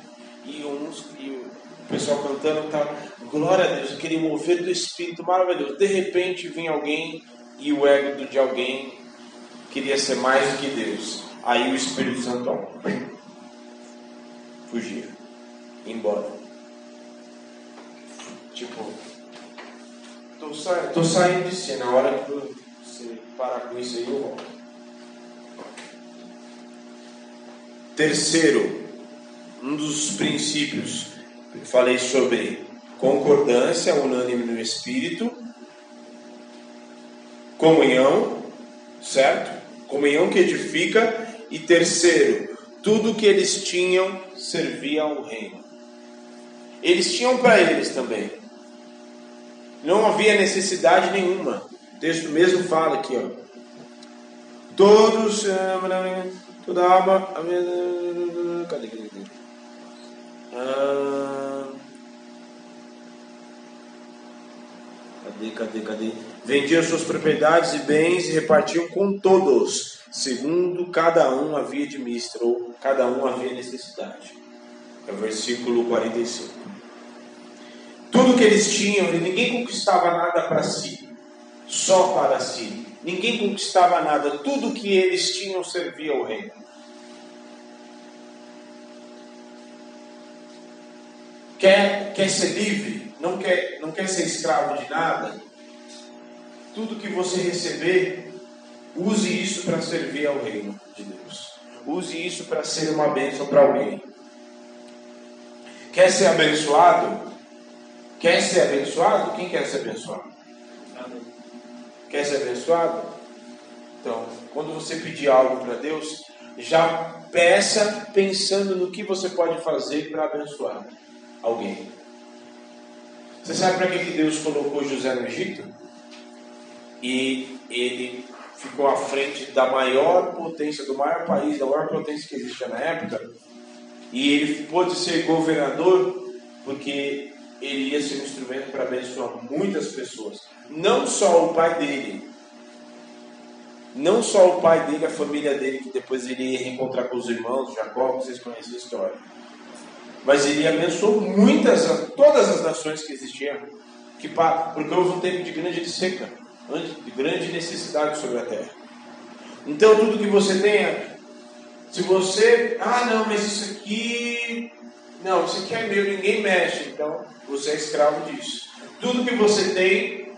E, uns, e o pessoal cantando, tá, glória a Deus, aquele mover do Espírito maravilhoso. De repente vem alguém e o ego de alguém queria ser mais do que Deus. Aí o Espírito Santo ó, fugia, embora. Tipo, tô, sa tô saindo de si, na hora que você parar com isso aí eu volto. Terceiro, um dos princípios que falei sobre concordância unânime no espírito, comunhão, certo? Comunhão que edifica e terceiro, tudo que eles tinham servia ao reino. Eles tinham para eles também. Não havia necessidade nenhuma. O texto mesmo fala aqui, ó. Todos Toda alma. Cadê, cadê, cadê? Ah, cadê, cadê, cadê? Vendiam suas propriedades e bens e repartiam com todos, segundo cada um havia de mistra, ou cada um havia necessidade. É o versículo 45. Tudo que eles tinham, ninguém conquistava nada para si, só para si. Ninguém conquistava nada, tudo que eles tinham servia ao reino. Quer, quer ser livre? Não quer, não quer ser escravo de nada? Tudo que você receber, use isso para servir ao reino de Deus. Use isso para ser uma bênção para alguém. Quer ser abençoado? Quer ser abençoado? Quem quer ser abençoado? Quer ser abençoado? Então, quando você pedir algo para Deus, já peça pensando no que você pode fazer para abençoar alguém. Você sabe para que Deus colocou José no Egito? E ele ficou à frente da maior potência, do maior país, da maior potência que existia na época. E ele pôde ser governador porque ele ia ser um instrumento para abençoar muitas pessoas. Não só o pai dele, não só o pai dele, a família dele, que depois ele ia reencontrar com os irmãos, Jacó, vocês conhecem a história. Mas ele abençoou muitas, todas as nações que existiam, que, porque houve um tempo de grande seca, de grande necessidade sobre a terra. Então tudo que você tenha, se você, ah não, mas isso aqui, não, isso aqui é meu, ninguém mexe, então você é escravo disso. Tudo que você tem,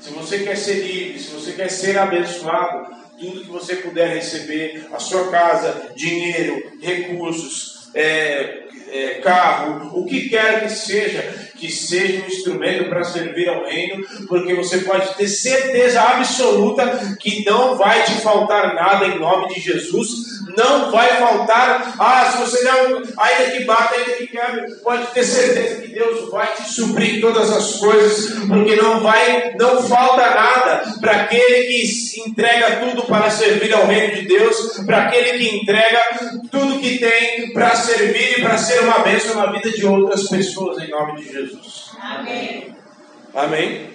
se você quer ser livre, se você quer ser abençoado, tudo que você puder receber, a sua casa, dinheiro, recursos, é, é, carro, o que quer que seja, que seja um instrumento para servir ao reino, porque você pode ter certeza absoluta que não vai te faltar nada em nome de Jesus. Não vai faltar, ah, se você não, ainda que bata, ainda que quebre, pode ter certeza que Deus vai te suprir todas as coisas, porque não vai, não falta nada para aquele que entrega tudo para servir ao reino de Deus, para aquele que entrega tudo que tem para servir e para ser uma bênção na vida de outras pessoas, em nome de Jesus.
Amém.
Amém?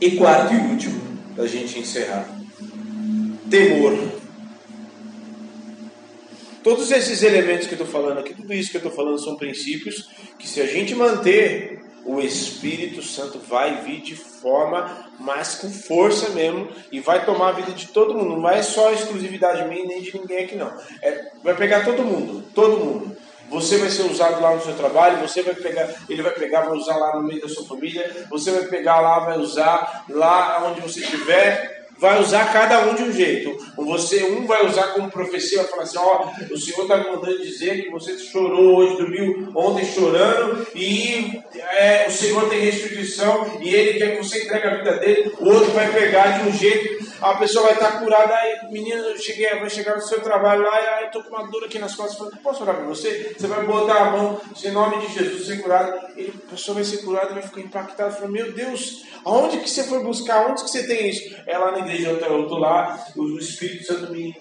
E quarto e último, para a gente encerrar: temor. Todos esses elementos que eu estou falando aqui, tudo isso que eu estou falando são princípios que, se a gente manter, o Espírito Santo vai vir de forma mais com força mesmo e vai tomar a vida de todo mundo. Não é só a exclusividade minha nem de ninguém aqui, não. É, vai pegar todo mundo, todo mundo. Você vai ser usado lá no seu trabalho, você vai pegar, ele vai pegar, vai usar lá no meio da sua família, você vai pegar lá, vai usar lá onde você estiver, vai usar cada um de um jeito. Você, um vai usar como profecia, vai falar assim: Ó, o Senhor está me mandando dizer que você chorou hoje, dormiu ontem chorando, e é, o Senhor tem restituição, e Ele quer que você entregue a vida dele. O outro vai pegar de um jeito, a pessoa vai estar curada. Aí, menina, eu cheguei, vai chegar no seu trabalho lá, e aí, eu estou com uma dor aqui nas costas. Falando, posso orar para você? Você vai botar a mão, em nome de Jesus, ser curado. E a pessoa vai ser curada, vai ficar impactada. Fala, meu Deus, aonde que você foi buscar? Onde que você tem isso? É lá na igreja, eu estou lá, o Espírito Santo me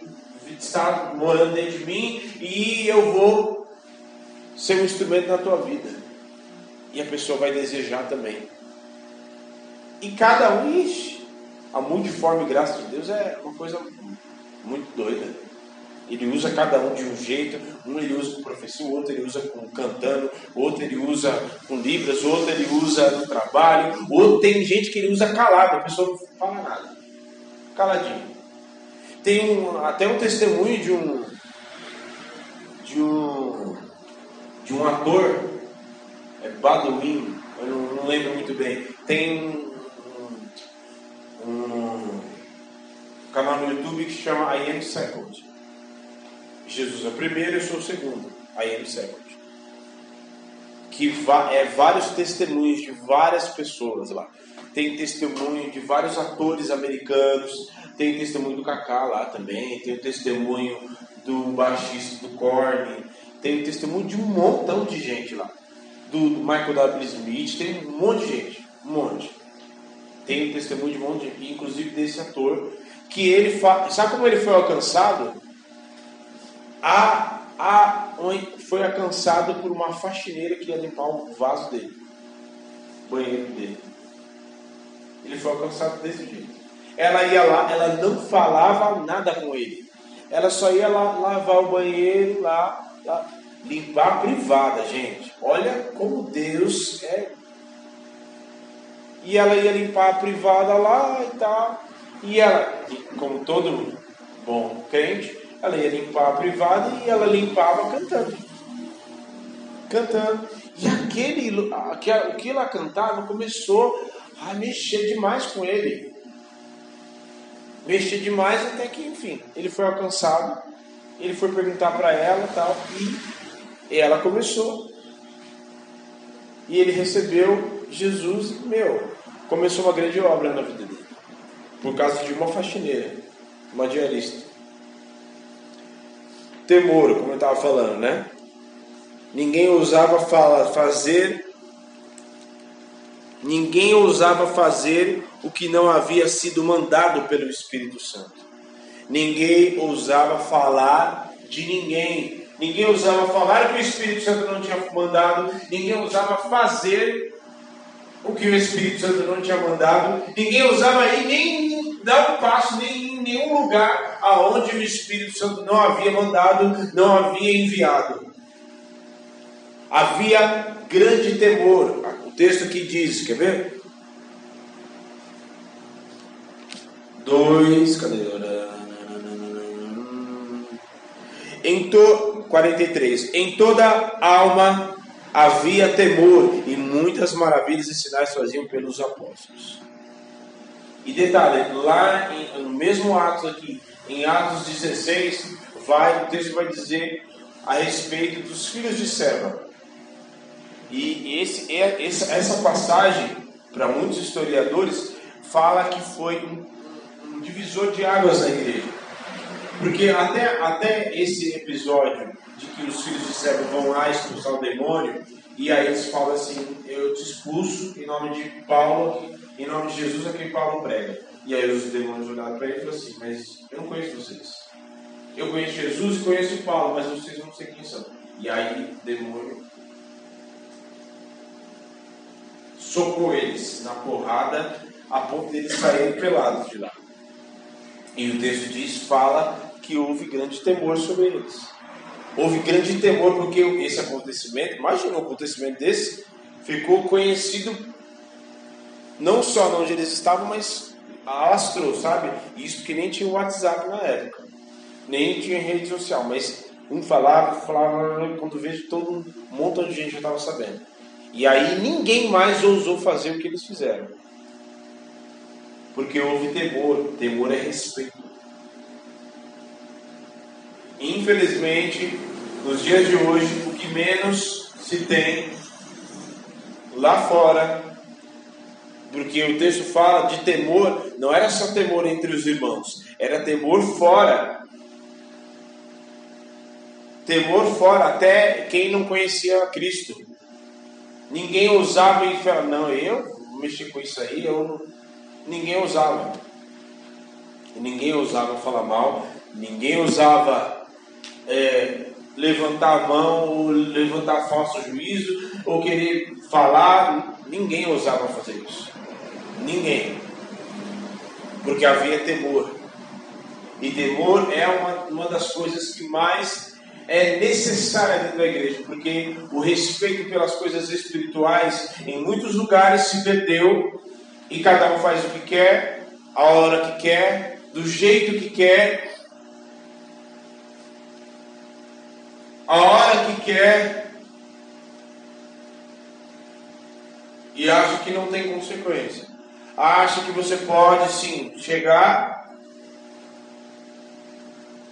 está morando dentro de mim e eu vou ser um instrumento na tua vida. E a pessoa vai desejar também. E cada um, ixi, a multiforme graça de Deus é uma coisa muito doida. Ele usa cada um de um jeito, um ele usa com professor, outro ele usa com cantando, outro ele usa com libras, outro ele usa no trabalho, outro tem gente que ele usa calado, a pessoa não fala nada. Caladinho. Tem um, até um testemunho de um de um de um ator, é Badwin, eu não, não lembro muito bem. Tem um, canal no YouTube que chama I Am Second. Jesus é o primeiro, eu sou o segundo. I am second. Que é vários testemunhos de várias pessoas lá. Tem testemunho de vários atores americanos. Tem testemunho do Kaká lá também. Tem o testemunho do baixista do Korn. Tem o testemunho de um montão de gente lá. Do Michael W. Smith. Tem um monte de gente. Um monte. Tem o testemunho de um monte de. Inclusive desse ator. Que ele fa... Sabe como ele foi alcançado? a, a, foi alcançado por uma faxineira que ia limpar o vaso dele, o banheiro dele. Ele foi alcançado desse jeito. Ela ia lá, ela não falava nada com ele. Ela só ia lá lavar o banheiro, lá, lá limpar a privada, gente. Olha como Deus é. E ela ia limpar a privada lá e tal. E ela, como todo bom crente, ela ia limpar a privada e ela limpava cantando. Cantando. E aquele, o que ela cantava começou a mexer demais com ele. Mexer demais até que, enfim, ele foi alcançado. Ele foi perguntar para ela tal. E ela começou. E ele recebeu Jesus, meu, começou uma grande obra na vida dele. Por causa de uma faxineira, uma diarista. temor, como eu estava falando, né? Ninguém ousava falar, fazer Ninguém ousava fazer o que não havia sido mandado pelo Espírito Santo. Ninguém ousava falar de ninguém. Ninguém ousava falar que o Espírito Santo não tinha mandado. Ninguém ousava fazer o que o Espírito Santo não tinha mandado. Ninguém ousava ir nem dar um passo nem em nenhum lugar aonde o Espírito Santo não havia mandado, não havia enviado. Havia grande temor. O texto aqui diz, quer ver? 2, cadê? Em to, 43. Em toda alma havia temor e muitas maravilhas e sinais faziam pelos apóstolos. E detalhe, lá em, no mesmo Atos aqui, em Atos 16, vai, o texto vai dizer a respeito dos filhos de Seba. E esse, é, essa passagem, para muitos historiadores, fala que foi um, um divisor de águas na igreja. Porque até, até esse episódio de que os filhos de Seba vão lá expulsar o demônio, e aí eles falam assim: Eu te expulso em nome de Paulo, em nome de Jesus a quem Paulo prega. E aí os demônios olharam para ele e falaram assim: Mas eu não conheço vocês. Eu conheço Jesus e conheço Paulo, mas vocês não sei quem são. E aí o demônio socou eles na porrada a ponto deles saírem pelados de lá. E o texto diz, fala que houve grande temor sobre eles. Houve grande temor porque esse acontecimento, imagina um acontecimento desse, ficou conhecido não só onde eles estavam, mas alastrou, sabe? Isso que nem tinha o WhatsApp na época, nem tinha rede social, mas um falava, falava, quando vejo todo um montão de gente já estava sabendo. E aí ninguém mais ousou fazer o que eles fizeram. Porque houve temor, temor é respeito. Infelizmente, nos dias de hoje, o que menos se tem lá fora, porque o texto fala de temor, não era só temor entre os irmãos, era temor fora. Temor fora, até quem não conhecia Cristo. Ninguém ousava e falar, não, eu mexi com isso aí, eu não... ninguém ousava. Ninguém ousava falar mal, ninguém ousava é, levantar a mão, ou levantar falso juízo, ou querer falar, ninguém ousava fazer isso. Ninguém. Porque havia temor. E temor é uma, uma das coisas que mais é necessária dentro da igreja, porque o respeito pelas coisas espirituais em muitos lugares se perdeu e cada um faz o que quer, a hora que quer, do jeito que quer, a hora que quer e acha que não tem consequência. Acha que você pode sim chegar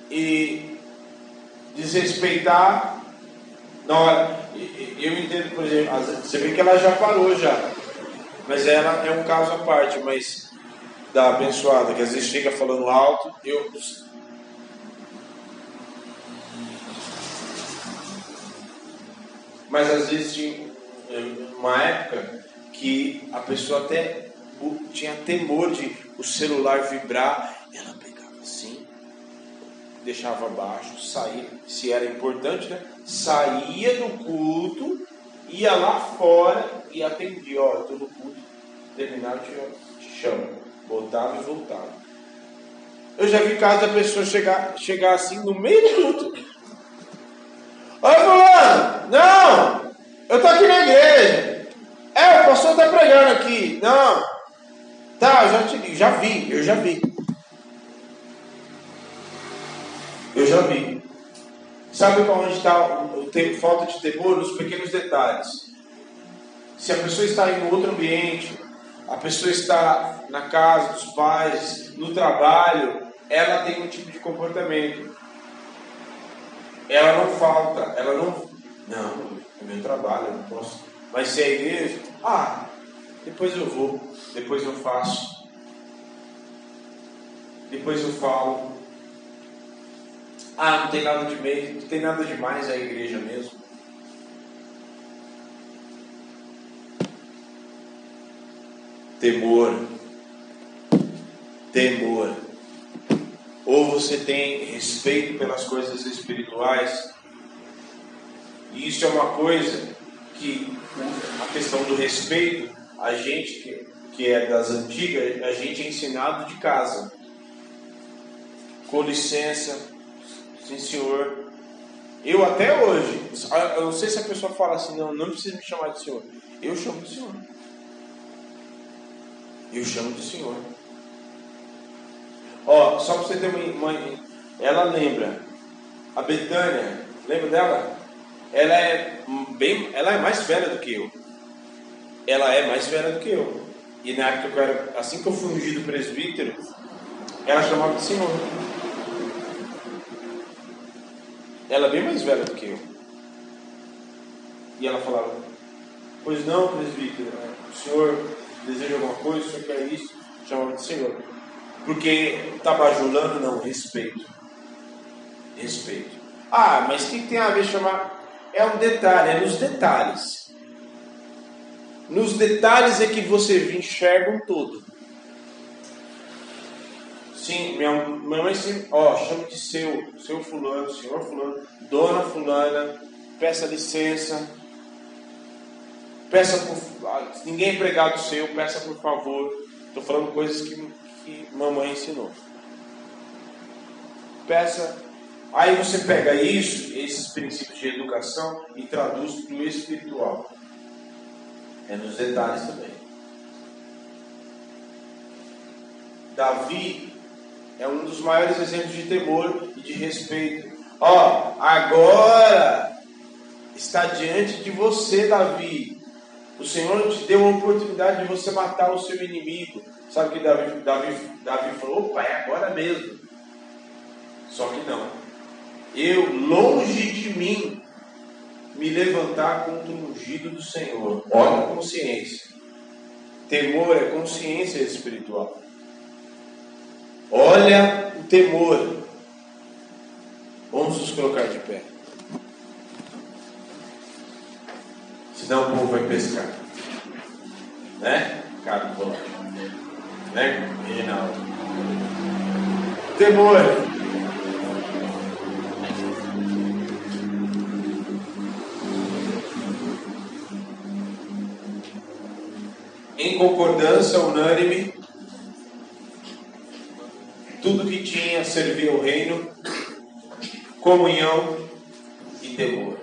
e desrespeitar na hora. Eu entendo, por exemplo, você vê que ela já parou já. Mas ela é um caso à parte, mas da abençoada, que às vezes chega falando alto, eu. Mas às vezes tinha uma época que a pessoa até tinha temor de o celular vibrar, ela pegava assim, deixava abaixo, saía, se era importante, né? Saía do culto, ia lá fora e atendia, ó, no culto, terminava, te, chamo. Voltava e voltava. Eu já vi casos da pessoa chegar, chegar assim no meio do culto. Oi, fulano! Não! Eu tô aqui na igreja. É, o pastor tá pregando aqui. Não. Tá, eu já, te, já vi, eu já vi. Eu já vi. Sabe para onde está o tempo, falta de temor? Nos pequenos detalhes. Se a pessoa está em outro ambiente, a pessoa está na casa dos pais, no trabalho, ela tem um tipo de comportamento. Ela não falta, ela não. Não, é meu trabalho, eu não posso. Mas se é a igreja, ah, depois eu vou, depois eu faço, depois eu falo. Ah, não tem nada de meio, não tem nada demais a igreja mesmo. Temor. Temor. Ou você tem respeito pelas coisas espirituais. E isso é uma coisa que a questão do respeito, a gente que, é das antigas, a gente é ensinado de casa. Com licença, sim senhor. Eu até hoje, eu não sei se a pessoa fala assim, não, não precisa me chamar de senhor. Eu chamo de senhor. Eu chamo de senhor. Ó, só para você ter uma, uma. Ela lembra. A Betânia, lembra dela? Ela é bem. Ela é mais velha do que eu. Ela é mais velha do que eu. E na época que eu era. Assim que eu fui ungido presbítero, ela chamava de senhor. Ela é bem mais velha do que eu. E ela falava: Pois não, presbítero, o senhor deseja alguma coisa, o senhor quer isso? Chamava de senhor. Porque está bajulando, não, respeito. Respeito. Ah, mas o que tem a ver chamar? É um detalhe, é nos detalhes. Nos detalhes é que você enxerga um todo. Sim, minha, mãe sempre, ó, chama de seu, seu fulano, senhor fulano, dona fulana, peça licença, peça por, ah, ninguém é empregado seu, peça por favor. Estou falando coisas que, que mamãe ensinou. Peça. Aí você pega isso, esses princípios de educação, e traduz para o espiritual. É nos detalhes também. Davi é um dos maiores exemplos de temor e de respeito. Ó, agora está diante de você, Davi. O Senhor te deu a oportunidade de você matar o seu inimigo. Sabe que Davi, Davi, Davi falou? Opa, é agora mesmo. Só que não. Eu, longe de mim, me levantar contra o ungido do Senhor. Olha a consciência. Temor é consciência espiritual. Olha o temor. Vamos nos colocar de pé. Senão o povo vai pescar. Né? Caro. Né, Reginaldo? Temor. Concordância unânime, tudo que tinha servia ao reino, comunhão e temor.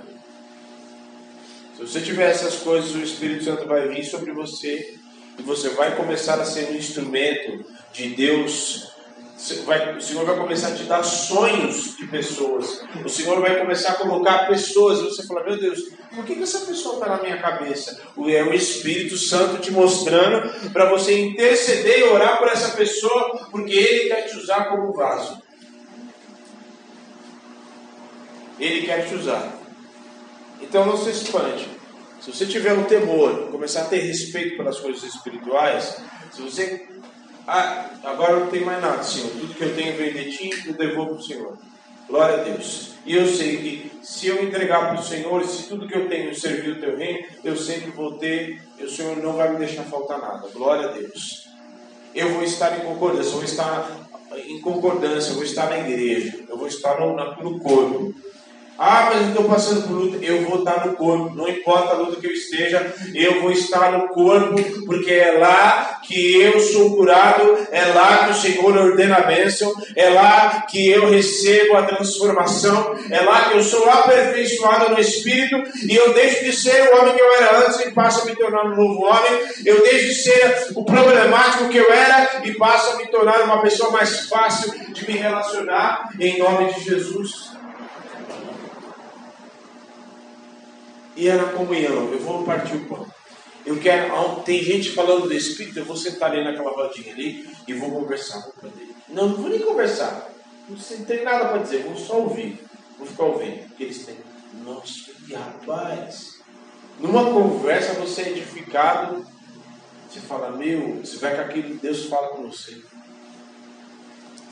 Se você tiver essas coisas, o Espírito Santo vai vir sobre você e você vai começar a ser um instrumento de Deus. Vai, o Senhor vai começar a te dar sonhos de pessoas. O Senhor vai começar a colocar pessoas. E você fala: Meu Deus, por que, que essa pessoa está na minha cabeça? É o Espírito Santo te mostrando para você interceder e orar por essa pessoa, porque Ele quer te usar como vaso. Ele quer te usar. Então não se espante. Se você tiver um temor, começar a ter respeito pelas coisas espirituais, se você. Ah, agora não tem mais nada, Senhor. Tudo que eu tenho vem de ti, eu devolvo para o Senhor. Glória a Deus. E eu sei que se eu entregar para o Senhor, e se tudo que eu tenho servir o teu reino, eu sempre vou ter, e o Senhor não vai me deixar faltar nada. Glória a Deus. Eu vou estar em concordância, eu vou estar em concordância, eu vou estar na igreja, eu vou estar no, no corpo. Ah, mas eu estou passando por luta. Eu vou estar no corpo. Não importa a luta que eu esteja, eu vou estar no corpo, porque é lá que eu sou curado, é lá que o Senhor ordena a bênção, é lá que eu recebo a transformação, é lá que eu sou aperfeiçoado no Espírito e eu deixo de ser o homem que eu era antes e passo a me tornar um novo homem. Eu deixo de ser o problemático que eu era e passo a me tornar uma pessoa mais fácil de me relacionar em nome de Jesus. E era comunhão. Eu vou partir o pão. Eu quero. Tem gente falando do Espírito, eu vou sentar ali naquela rodinha ali e vou conversar com ele. Não, não vou nem conversar. Não tem nada para dizer, vou só ouvir. Vou ficar ouvindo. Porque eles têm. Nossa, que rapaz. Numa conversa você é edificado. Você fala, meu, você vai com aquilo que Deus fala com você.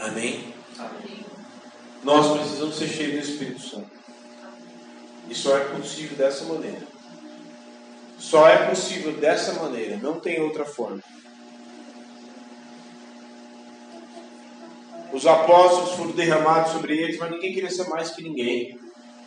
Amém?
Amém.
Nós precisamos ser cheios do Espírito Santo. E só é possível dessa maneira. Só é possível dessa maneira, não tem outra forma. Os apóstolos foram derramados sobre eles, mas ninguém queria ser mais que ninguém.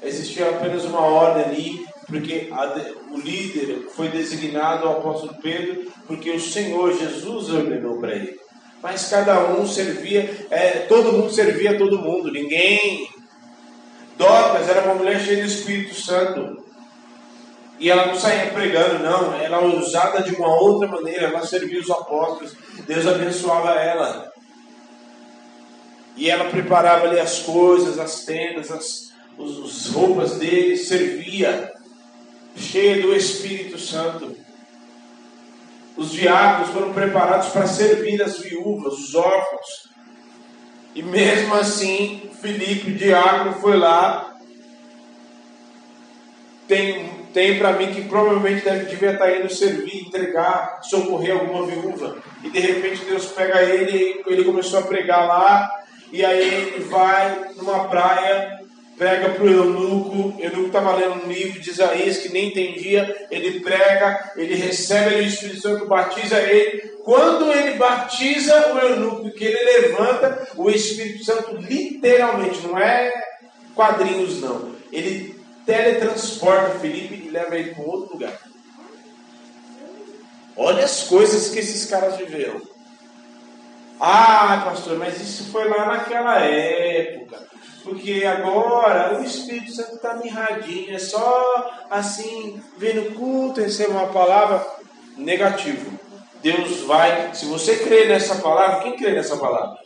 Existia apenas uma ordem ali, porque a, o líder foi designado ao apóstolo Pedro, porque o Senhor Jesus ordenou para ele. Mas cada um servia, é, todo mundo servia a todo mundo, ninguém. Dorcas era uma mulher cheia do Espírito Santo. E ela não saía pregando, não. Ela era usada de uma outra maneira. Ela servia os apóstolos. Deus abençoava ela. E ela preparava ali as coisas, as tendas, as, as roupas dele, servia, cheia do Espírito Santo. Os diáconos foram preparados para servir as viúvas, os órfãos. E mesmo assim, Filipe, o diácono, foi lá. Tem, tem para mim que provavelmente deve, devia estar indo servir, entregar, socorrer alguma viúva. E de repente Deus pega ele, ele começou a pregar lá e aí ele vai numa praia, prega para o eunuco, eunuco estava lendo um livro de Isaías que nem entendia, ele prega, ele recebe o Espírito Santo, batiza ele. Quando ele batiza o eunuco, que ele levanta, o Espírito Santo literalmente, não é quadrinhos não, ele teletransporta Felipe e leva ele para outro lugar. Olha as coisas que esses caras viveram. Ah, pastor, mas isso foi lá naquela época. Porque agora o Espírito Santo está mirradinho, é só assim, vendo culto, recebe uma palavra negativo. Deus vai, se você crê nessa palavra, quem crê nessa palavra?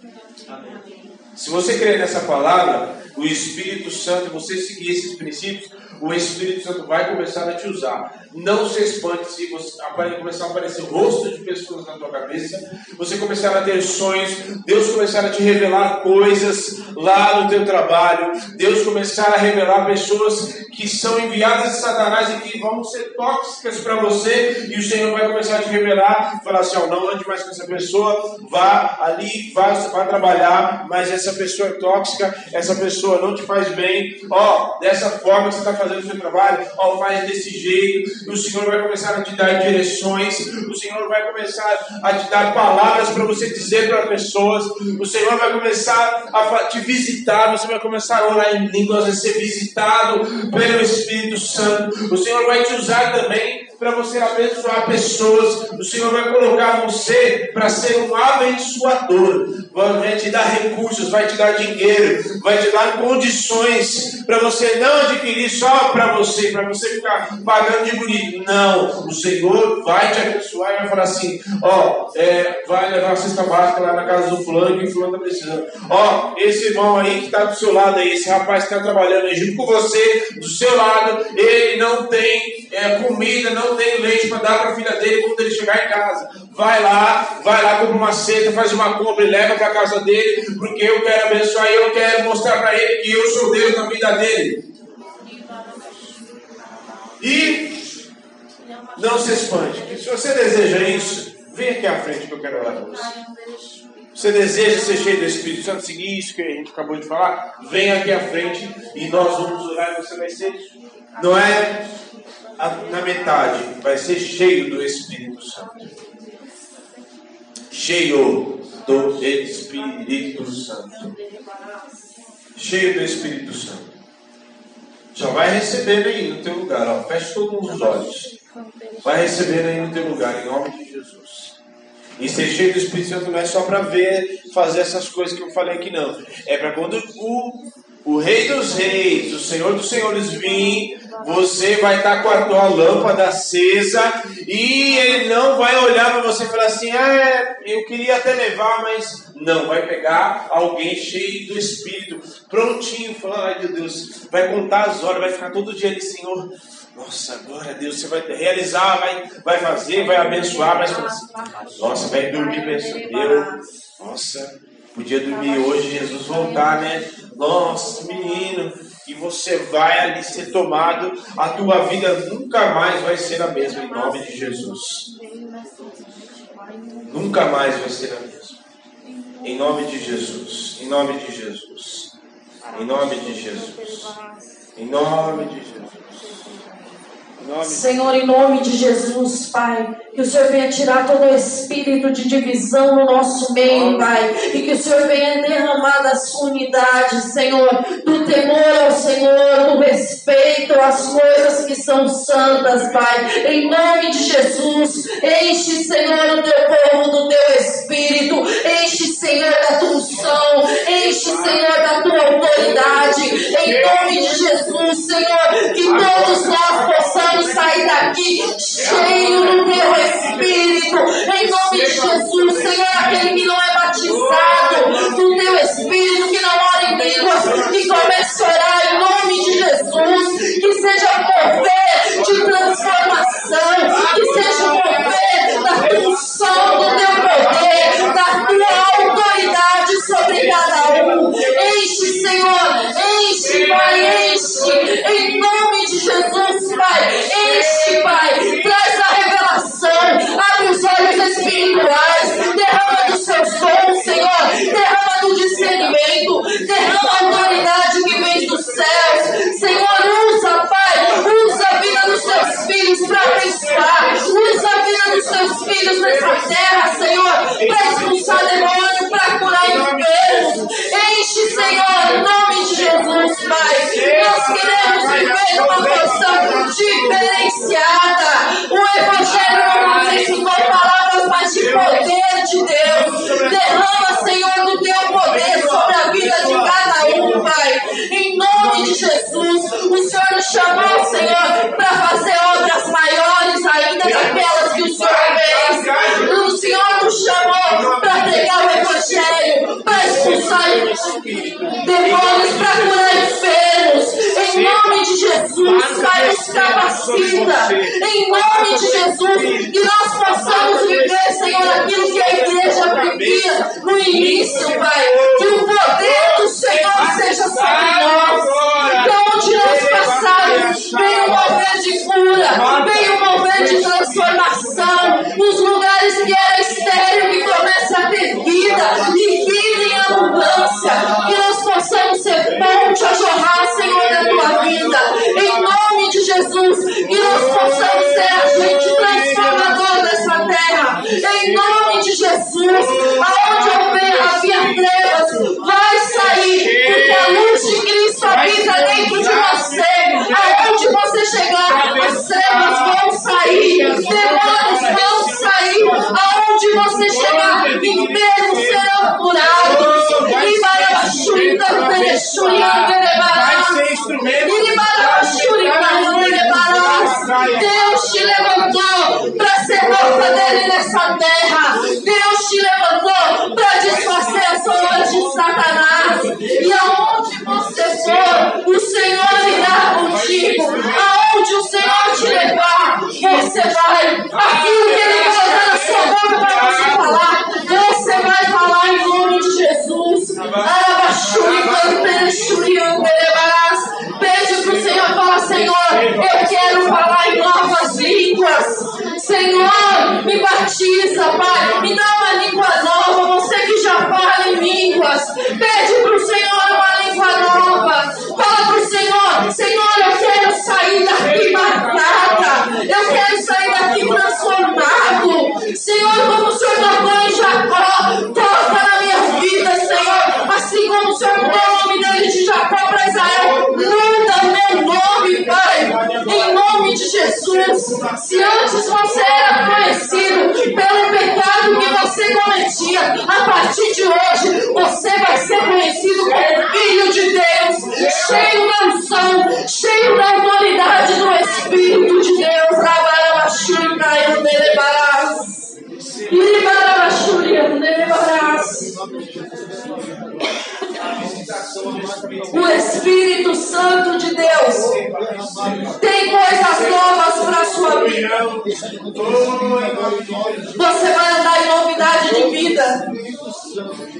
Amém. Se você crê nessa palavra, o Espírito Santo, você seguir esses princípios, o Espírito Santo vai começar a te usar. Não se espante se você começar a aparecer o rosto de pessoas na tua cabeça, você começar a ter sonhos, Deus começar a te revelar coisas lá no teu trabalho, Deus começar a revelar pessoas que são enviadas de Satanás e que vão ser tóxicas para você, e o Senhor vai começar a te revelar, falar assim: ó, não ande mais com essa pessoa, vá ali, vá, vá trabalhar, mas essa pessoa é tóxica, essa pessoa não te faz bem, ó, dessa forma que você está fazendo o seu trabalho, ó, faz desse jeito o Senhor vai começar a te dar direções, o Senhor vai começar a te dar palavras para você dizer para pessoas, o Senhor vai começar a te visitar, você vai começar a orar em línguas, a ser visitado pelo Espírito Santo, o Senhor vai te usar também para você abençoar pessoas. O Senhor vai colocar você para ser um abençoador. Vai te dar recursos, vai te dar dinheiro, vai te dar condições para você não adquirir só para você, para você ficar pagando de bonito. Não, o Senhor vai te abençoar e vai falar assim: ó, é, vai levar a cesta básica lá na casa do fulano que o fulano está precisando. Ó, esse irmão aí que está do seu lado aí, esse rapaz que está trabalhando junto com você, do seu lado, ele não tem é, comida, não não tem leite para dar para a filha dele quando ele chegar em casa. Vai lá, vai lá, compra uma cesta, faz uma compra e leva para a casa dele, porque eu quero abençoar e eu quero mostrar para ele que eu sou Deus na vida dele. E não se espante. Se você deseja isso, vem aqui à frente que eu quero orar com você. Você deseja ser cheio do Espírito Santo, seguir isso que a gente acabou de falar? Vem aqui à frente e nós vamos orar e você vai ser. Não é na metade, vai ser cheio do Espírito Santo. Cheio do Espírito Santo. Cheio do Espírito Santo. Já vai recebendo aí no teu lugar, ó. Feche todos os olhos. Vai recebendo aí no teu lugar, em nome de Jesus. E ser cheio do Espírito Santo não é só para ver, fazer essas coisas que eu falei aqui, não. É para quando o o Rei dos Reis, o Senhor dos Senhores vir, você vai estar com a tua lâmpada acesa e ele não vai olhar para você e falar assim: ah, eu queria até levar, mas não, vai pegar alguém cheio do Espírito, prontinho, falando: ai meu Deus, vai contar as horas, vai ficar todo dia ali, Senhor. Nossa, glória a Deus, você vai realizar, vai, vai fazer, vai abençoar, mas nossa, vai dormir pensando, nossa, podia dormir hoje, Jesus voltar, né? Nossa, menino, e você vai ali ser tomado, a tua vida nunca mais vai ser a mesma, em nome de Jesus. Nunca mais vai ser a mesma. Em nome de Jesus. Em nome de Jesus. Em nome de Jesus. Em nome de Jesus.
Senhor, em nome de Jesus, Pai, que o Senhor venha tirar todo o espírito de divisão no nosso meio, Pai, e que o Senhor venha derramar da sua unidade, Senhor, do temor ao Senhor, do respeito às coisas que são santas, Pai, em nome de Jesus, enche, Senhor, o teu povo do teu espírito, enche, Senhor, da tua unção, enche, Senhor, da tua autoridade, em nome de Jesus, Senhor, que todos nós possamos sair daqui cheio você
vai.
Aquilo que Ele colocar na sua boca para você falar, você vai falar em nome de Jesus. Pede para o Senhor fala, Senhor, eu quero falar em novas línguas. Senhor, me batiza, Pai. Me dá uma língua nova. Você que já fala em línguas. Pede para o Senhor, como o Senhor tocou em Jacó, toca na minha vida, Senhor. Assim como o Senhor mudou o nome dele de Jacó para Israel, muda meu nome, Pai. Em nome de Jesus. Se antes você era conhecido pelo pecado que você cometia, a partir de hoje você vai ser conhecido como filho de Deus, cheio da unção, cheio da autoridade do Espírito de Deus. Rabarabashurika Yanderebarás. O Espírito Santo de Deus tem coisas novas para a sua vida. Você vai andar em novidade de vida.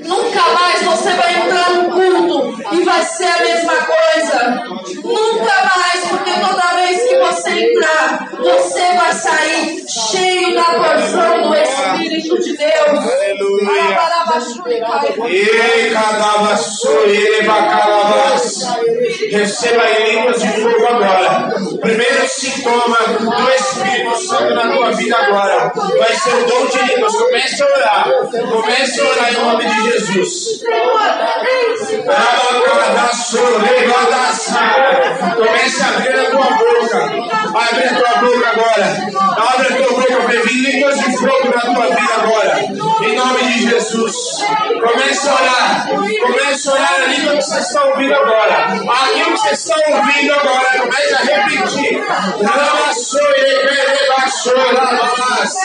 Nunca mais você vai entrar no culto e vai ser a mesma coisa. Nunca mais, porque toda vez que você entrar, você vai sair cheio da porção do Espírito de Deus.
Aleluia. Receba em línguas de fogo agora. Primeiro sintoma do Espírito Santo na tua vida agora vai ser o dom de línguas. Comece a orar. Comece a orar em nome de Jesus. Comece Comece a orar. Comece a orar a língua que você está ouvindo agora. Aquilo que você está ouvindo agora. Comece a repetir. Lavassou, levassou, lavas.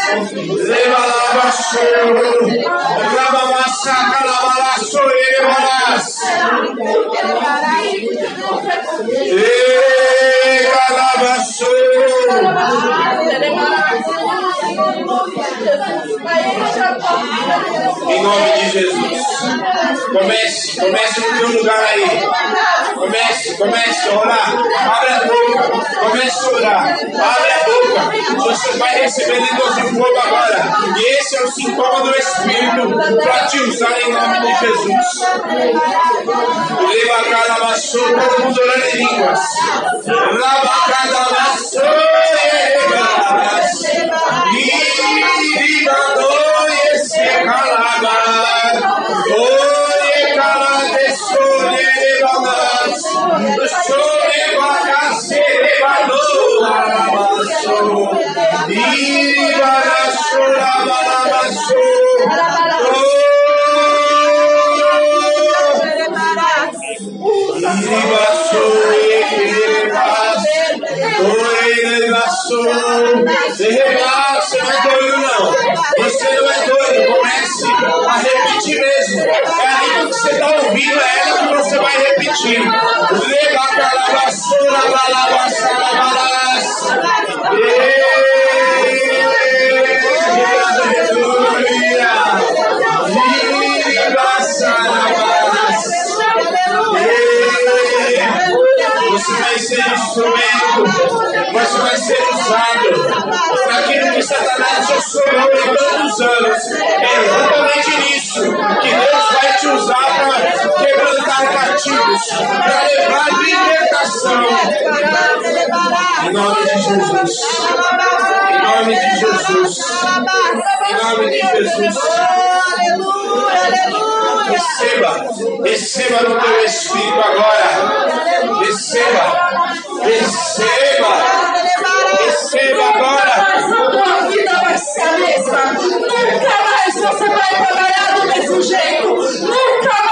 Levalabassou. Lavamassa, calabalassou, levalas. E calabassou. Em nome de Jesus. Comece, comece no teu lugar aí. Comece, comece a orar. Abre a boca. Comece a orar. Abre a boca. Você vai receber línguas de fogo agora. E esse é o sintoma do Espírito para te usar em nome de Jesus. Leva cada vassoura, todo mundo orando em línguas. Lava cada Ora vassoura. Você não é doido não. Você não é doido. Comece a repetir mesmo. É a língua que você está ouvindo, é ela que você vai repetir. Leva a vassoura, Você vai ser instrumento, você vai ser usado para aquilo que Satanás já sonhou em tantos anos. É exatamente nisso que Deus vai te usar para quebrantar cativos, para levar libertação. Em nome de Jesus. Em nome de Jesus. Em nome de Jesus. Receba, receba no teu espírito agora. Receba, receba
jeito. Nunca